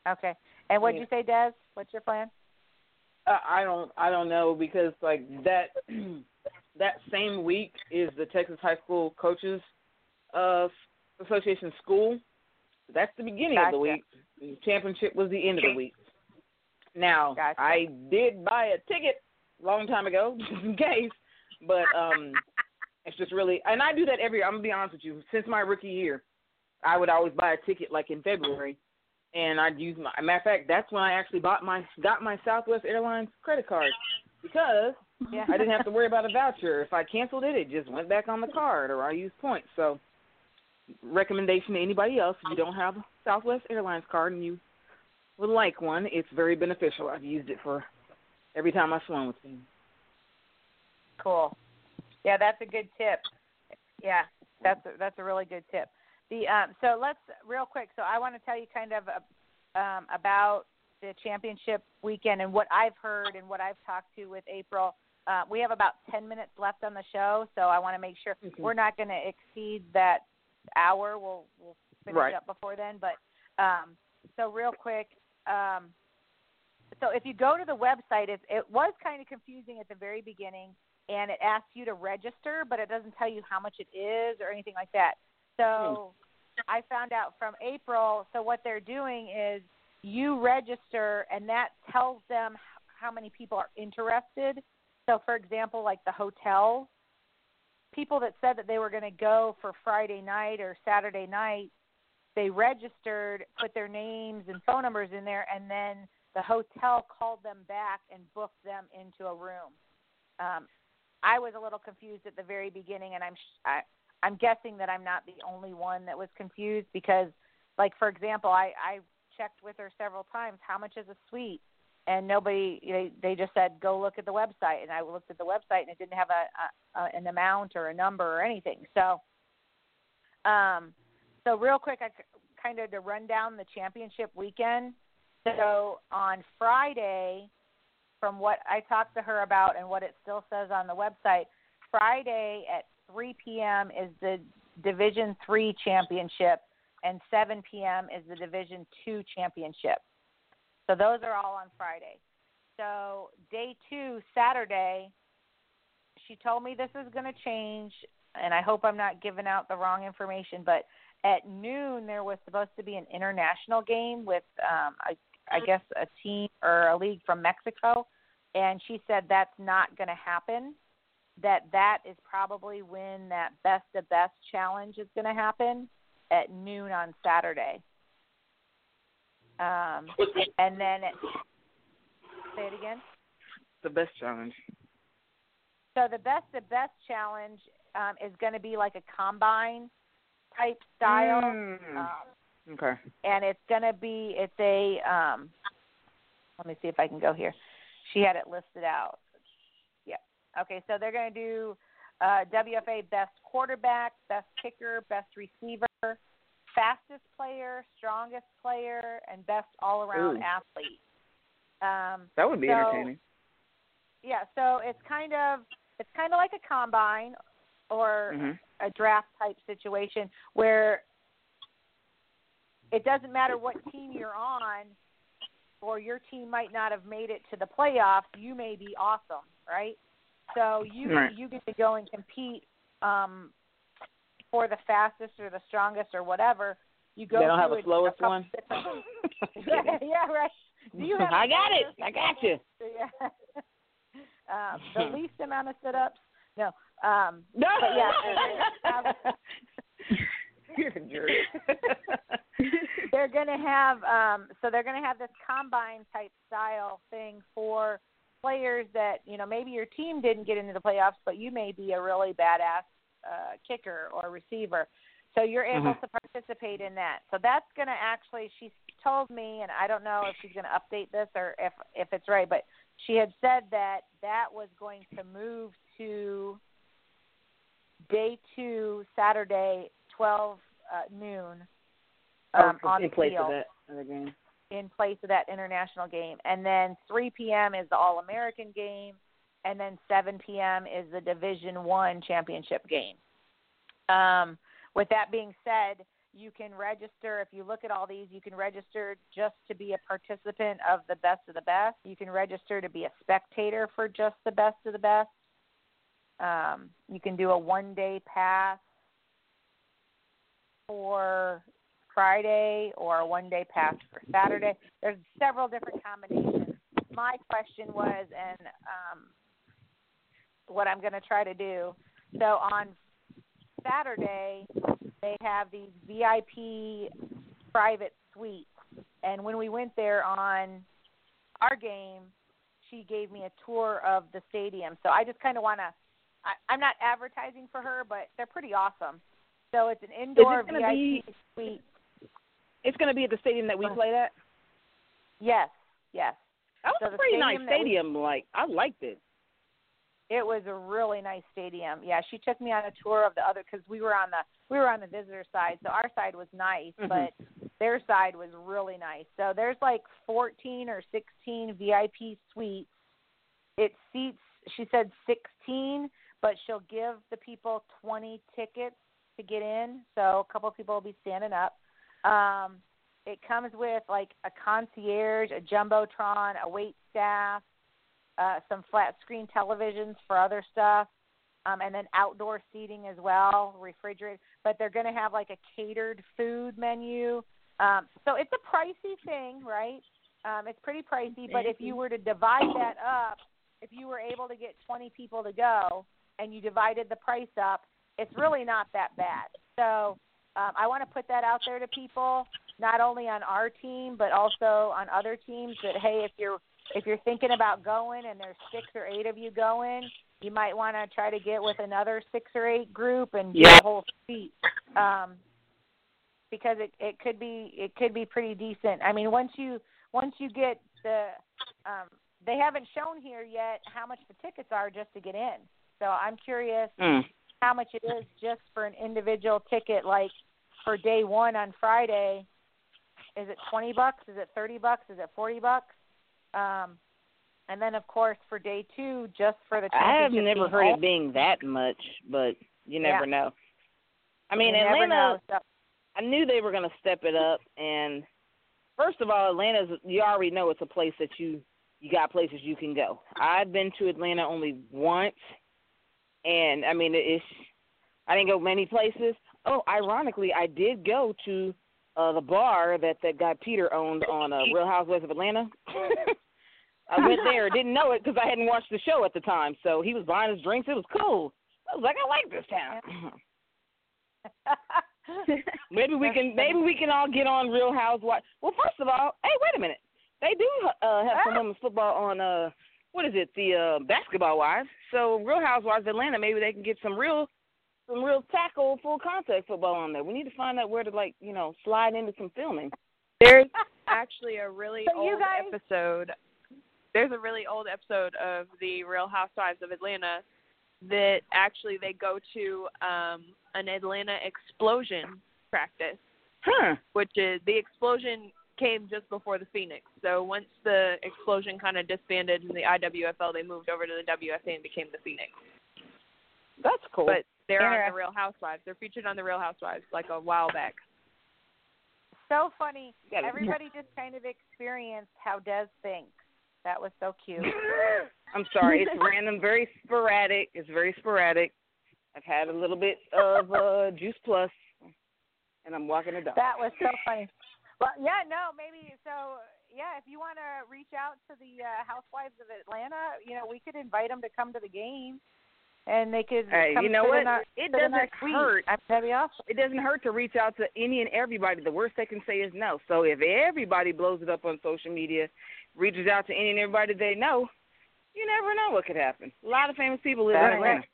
[SPEAKER 6] Okay. And what'd
[SPEAKER 5] Yeah.
[SPEAKER 6] you say, Des? What's your plan?
[SPEAKER 3] Uh, I don't I don't know because like that that same week is the Texas High School Coaches uh Association school. That's the beginning of the week. The championship was the end of the week. Now
[SPEAKER 6] Gotcha.
[SPEAKER 3] I did buy a ticket a long time ago just in case, but um it's just really and I do that every year. I'm gonna be honest with you. Since my rookie year, I would always buy a ticket like in February and I'd use my matter of fact, that's when I actually bought my got my Southwest Airlines credit card because
[SPEAKER 6] Yeah.
[SPEAKER 3] I didn't have to worry about a voucher. If I canceled it, it just went back on the card, or I used points. So, recommendation to anybody else: if you don't have a Southwest Airlines card and you would like one, it's very beneficial. I've used it for every time I've flown with them.
[SPEAKER 6] Cool. Yeah, that's a good tip. Yeah, that's a, that's a really good tip. The um, so let's real quick. So I want to tell you kind of uh, um, about the championship weekend and what I've heard and what I've talked to with April. Uh, we have about ten minutes left on the show, so I want to make sure
[SPEAKER 3] Mhm.
[SPEAKER 6] we're not going to exceed that hour. We'll we'll finish
[SPEAKER 3] Right.
[SPEAKER 6] up before then. But um, so real quick. Um, so if you go to the website, it, it was kind of confusing at the very beginning, and it asks you to register, but it doesn't tell you how much it is or anything like that. So I found out from April. So what they're doing is you register, and that tells them how many people are interested. So, for example, like the hotels, people that said that they were going to go for Friday night or Saturday night, they registered, put their names and phone numbers in there, and then the hotel called them back and booked them into a room. Um, I was a little confused at the very beginning, and I'm I, I'm guessing that I'm not the only one that was confused because, like for example, I I checked with her several times how much is a suite, and nobody they they just said go look at the website, and I looked at the website and it didn't have a, a, a an amount or a number or anything. So, um, so real quick, I kind of to run down the championship weekend. So on Friday, from what I talked to her about and what it still says on the website, Friday at 3 p.m. is the Division Three championship, and 7 p.m. is the Division Two championship. So those are all on Friday. So day two, Saturday, she told me this is going to change, and I hope I'm not giving out the wrong information, but at noon there was supposed to be an international game with um I, I guess a team or a league from Mexico and she said that's not going to happen that that is probably when that best of best challenge is going to happen at noon on Saturday um and then it, say it again
[SPEAKER 3] The best challenge.
[SPEAKER 6] so the best of best challenge um is going to be like a combine type style
[SPEAKER 3] Mm.
[SPEAKER 6] um,
[SPEAKER 3] Okay.
[SPEAKER 6] and it's gonna be it's a um let me see if I can go here. She had it listed out. Yeah. Okay, so they're gonna do uh WFA best quarterback, best kicker, best receiver, fastest player, strongest player, and best all around athlete. Um
[SPEAKER 3] That would be
[SPEAKER 6] so-
[SPEAKER 3] entertaining.
[SPEAKER 6] yeah, so it's kind of it's kind of like a combine or
[SPEAKER 3] Mhm.
[SPEAKER 6] a draft type situation where it doesn't matter what team you're on or your team might not have made it to the playoffs, you may be awesome, right? So you
[SPEAKER 3] Right.
[SPEAKER 6] you get to go and compete um for the fastest or the strongest or whatever. You go
[SPEAKER 3] They don't have
[SPEAKER 6] through
[SPEAKER 3] a slowest
[SPEAKER 6] couple
[SPEAKER 3] one.
[SPEAKER 6] different- yeah, yeah, right. Do you have
[SPEAKER 3] I
[SPEAKER 6] a
[SPEAKER 3] got it. I got you.
[SPEAKER 6] Yeah. um, the least amount of sit-ups. No. Um,
[SPEAKER 3] No.
[SPEAKER 6] but yeah, they're gonna have-
[SPEAKER 3] You're a jerk.
[SPEAKER 6] they're gonna have um, so they're gonna have this combine type style thing for players that you know maybe your team didn't get into the playoffs, but you may be a really badass uh, kicker or receiver. So you're able
[SPEAKER 3] Mhm.
[SPEAKER 6] to participate in that. So that's going to actually, she told me, and I don't know if she's going to update this or if if it's right, but she had said that that was going to move to day two, Saturday, 12 uh, noon um, on
[SPEAKER 3] in
[SPEAKER 6] the
[SPEAKER 3] place
[SPEAKER 6] field
[SPEAKER 3] of that other game.
[SPEAKER 6] in place of that international game. And then 3 p.m. is the All American game, and then 7 p.m. is the Division One championship game. Um, with that being said, you can register. If you look at all these, you can register just to be a participant of the best of the best. You can register to be a spectator for just the best of the best. Um, you can do a one day pass for Friday or one day pass for Saturday. There's several different combinations. My question was, and um, what I'm going to try to do. So on Saturday, they have these VIP private suites, and when we went there on our game, she gave me a tour of the stadium. So I just kind of want to. I'm not advertising for her, but they're pretty awesome. So it's an indoor
[SPEAKER 3] gonna
[SPEAKER 6] VIP
[SPEAKER 3] be-
[SPEAKER 6] suite.
[SPEAKER 3] It's going to be at the stadium that we played at.
[SPEAKER 6] Yes, yes.
[SPEAKER 3] That was
[SPEAKER 6] So
[SPEAKER 3] a pretty nice
[SPEAKER 6] stadium we-
[SPEAKER 3] Like I liked it.
[SPEAKER 6] It was a really nice stadium. Yeah, she took me on a tour of the other because we were on the we were on the visitor side, so our side was nice,
[SPEAKER 3] Mhm.
[SPEAKER 6] but their side was really nice. So there's like 14 or 16 VIP suites. It seats. She said 16, but she'll give the people 20 tickets to get in. So a couple of people will be standing up. Um, it comes with like a concierge, a jumbotron, a wait staff, uh, some flat screen televisions for other stuff, um, and then outdoor seating as well, refrigerated. But they're going to have like a catered food menu. Um, so it's a pricey thing, right? Um, it's pretty pricey, but if you were to divide that up, if you were able to get 20 people to go and you divided the price up, it's really not that bad. So um, I want to put that out there to people, not only on our team but also on other teams. That hey, if you're if you're thinking about going and there's six or eight of you going, you might want to try to get with another six or eight group and get
[SPEAKER 3] Yeah.
[SPEAKER 6] a whole seat. Um, because it it could be it could be pretty decent. I mean, once you once you get the um, they haven't shown here yet how much the tickets are just to get in. So I'm curious
[SPEAKER 3] Mm.
[SPEAKER 6] How much it is just for an individual ticket like for day 1 on Friday. Is it 20 bucks? Is it 30 bucks? Is it 40 bucks? Um and then of course for day 2 just for the
[SPEAKER 3] I have never heard it being that much, but you never
[SPEAKER 6] Yeah.
[SPEAKER 3] know. I mean,
[SPEAKER 6] You
[SPEAKER 3] Atlanta.
[SPEAKER 6] know. So-
[SPEAKER 3] I knew they were going to step it up, and first of all, Atlanta's. You already know it's a place that you you got places you can go. I've been to Atlanta only once, and I mean it's. I didn't go many places. Oh, ironically, I did go to uh the bar that that guy Peter owned on uh, Real Housewives of Atlanta. I went there, didn't know it because I hadn't watched the show at the time. So he was buying his drinks. It was cool. I was like, I like this town. maybe we can maybe we can all get on Real Housewives. Well, first of all, hey, wait a minute. They do uh, have some women's football on uh what is it the uh basketball wives. So Real Housewives of Atlanta, maybe they can get some real some real tackle full contact football on there. We need to find out where to like you know slide into some filming.
[SPEAKER 5] There's actually a really
[SPEAKER 6] So
[SPEAKER 5] old
[SPEAKER 6] guys-
[SPEAKER 5] episode. There's a really old episode of the Real Housewives of Atlanta that actually they go to um an Atlanta explosion practice,
[SPEAKER 3] Huh.
[SPEAKER 5] which is the explosion came just before the Phoenix. So once the explosion kind of disbanded in the IWFL, they moved over to the WFA and became the Phoenix.
[SPEAKER 3] That's cool.
[SPEAKER 5] But they're on the Real Housewives. They're featured on the Real Housewives like a while back.
[SPEAKER 6] so funny.
[SPEAKER 3] Gotta-
[SPEAKER 6] Everybody just kind of experienced how Des thinks. That was so cute.
[SPEAKER 3] I'm sorry, it's random, very sporadic. It's very sporadic. I've had a little bit of uh juice plus and I'm walking the dog.
[SPEAKER 6] That was so funny. Well, yeah, no, maybe so. Yeah, if you want to reach out to the uh, Housewives of Atlanta, you know, we could invite them to come to the game, and they could.
[SPEAKER 3] Hey,
[SPEAKER 6] come
[SPEAKER 3] you know what?
[SPEAKER 6] Our,
[SPEAKER 3] It
[SPEAKER 6] sit in our
[SPEAKER 3] doesn't hurt.
[SPEAKER 6] I that'd be awesome.
[SPEAKER 3] It doesn't hurt to reach out to any and everybody. The worst they can say is no. So if everybody blows it up on social media, reaches out to any and everybody they know, you never know what could happen. A lot of famous people live in Atlanta.
[SPEAKER 6] right.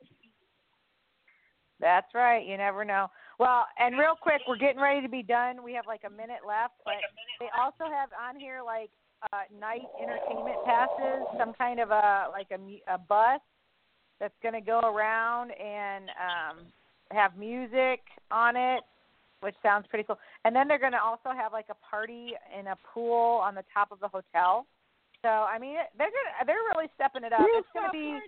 [SPEAKER 6] That's right. You never know. Well, and real quick, we're getting ready to be done. We have like a minute left, but they also have on here like uh, night entertainment passes, some kind of a like a, a bus that's going to go around and um, have music on it, which sounds pretty cool. And then they're going to also have like a party in a pool on the top of the hotel. So I mean, they're gonna they're really stepping it up. It's going to be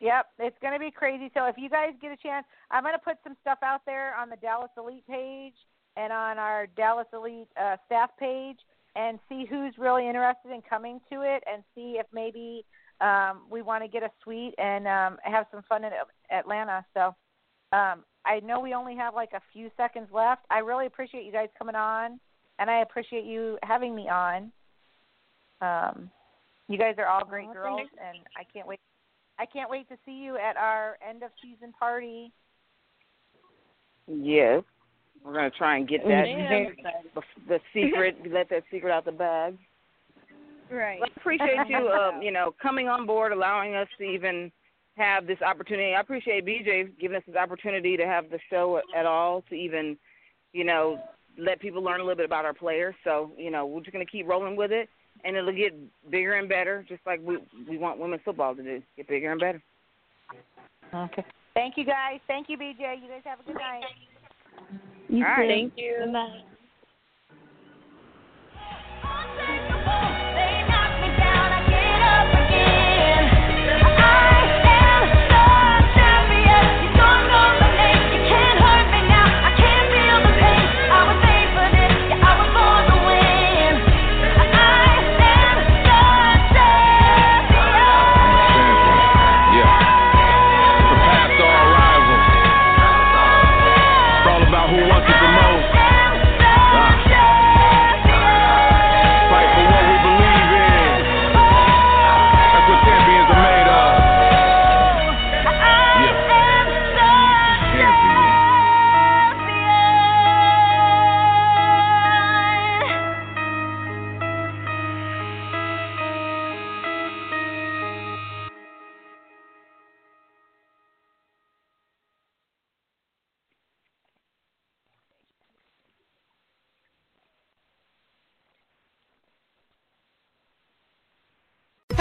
[SPEAKER 6] Yep, it's going to be crazy. So if you guys get a chance, I'm going to put some stuff out there on the Dallas Elite page and on our Dallas Elite uh, staff page, and see who's really interested in coming to it, and see if maybe um, we want to get a suite and um, have some fun in Atlanta. So um, I know we only have like a few seconds left. I really appreciate you guys coming on, and I appreciate you having me on. Um, you guys are all great girls, and I can't wait. I can't wait to see you at our end of season party.
[SPEAKER 3] Yes. We're going to try and get that
[SPEAKER 2] Yeah.
[SPEAKER 3] the, the secret, let that secret out the bag.
[SPEAKER 2] Right.
[SPEAKER 3] Well, I appreciate you, um, you know, coming on board, allowing us to even have this opportunity. I appreciate BJ giving us this opportunity to have the show at all, to even, you know, let people learn a little bit about our players. So, you know, we're just going to keep rolling with it, and it'll get bigger and better, just like we we want women's football to do, get bigger and better.
[SPEAKER 6] Okay. Thank you guys. Thank you, BJ. You guys have a good night.
[SPEAKER 2] You
[SPEAKER 3] All right.
[SPEAKER 2] too.
[SPEAKER 4] Thank you.
[SPEAKER 2] Good night.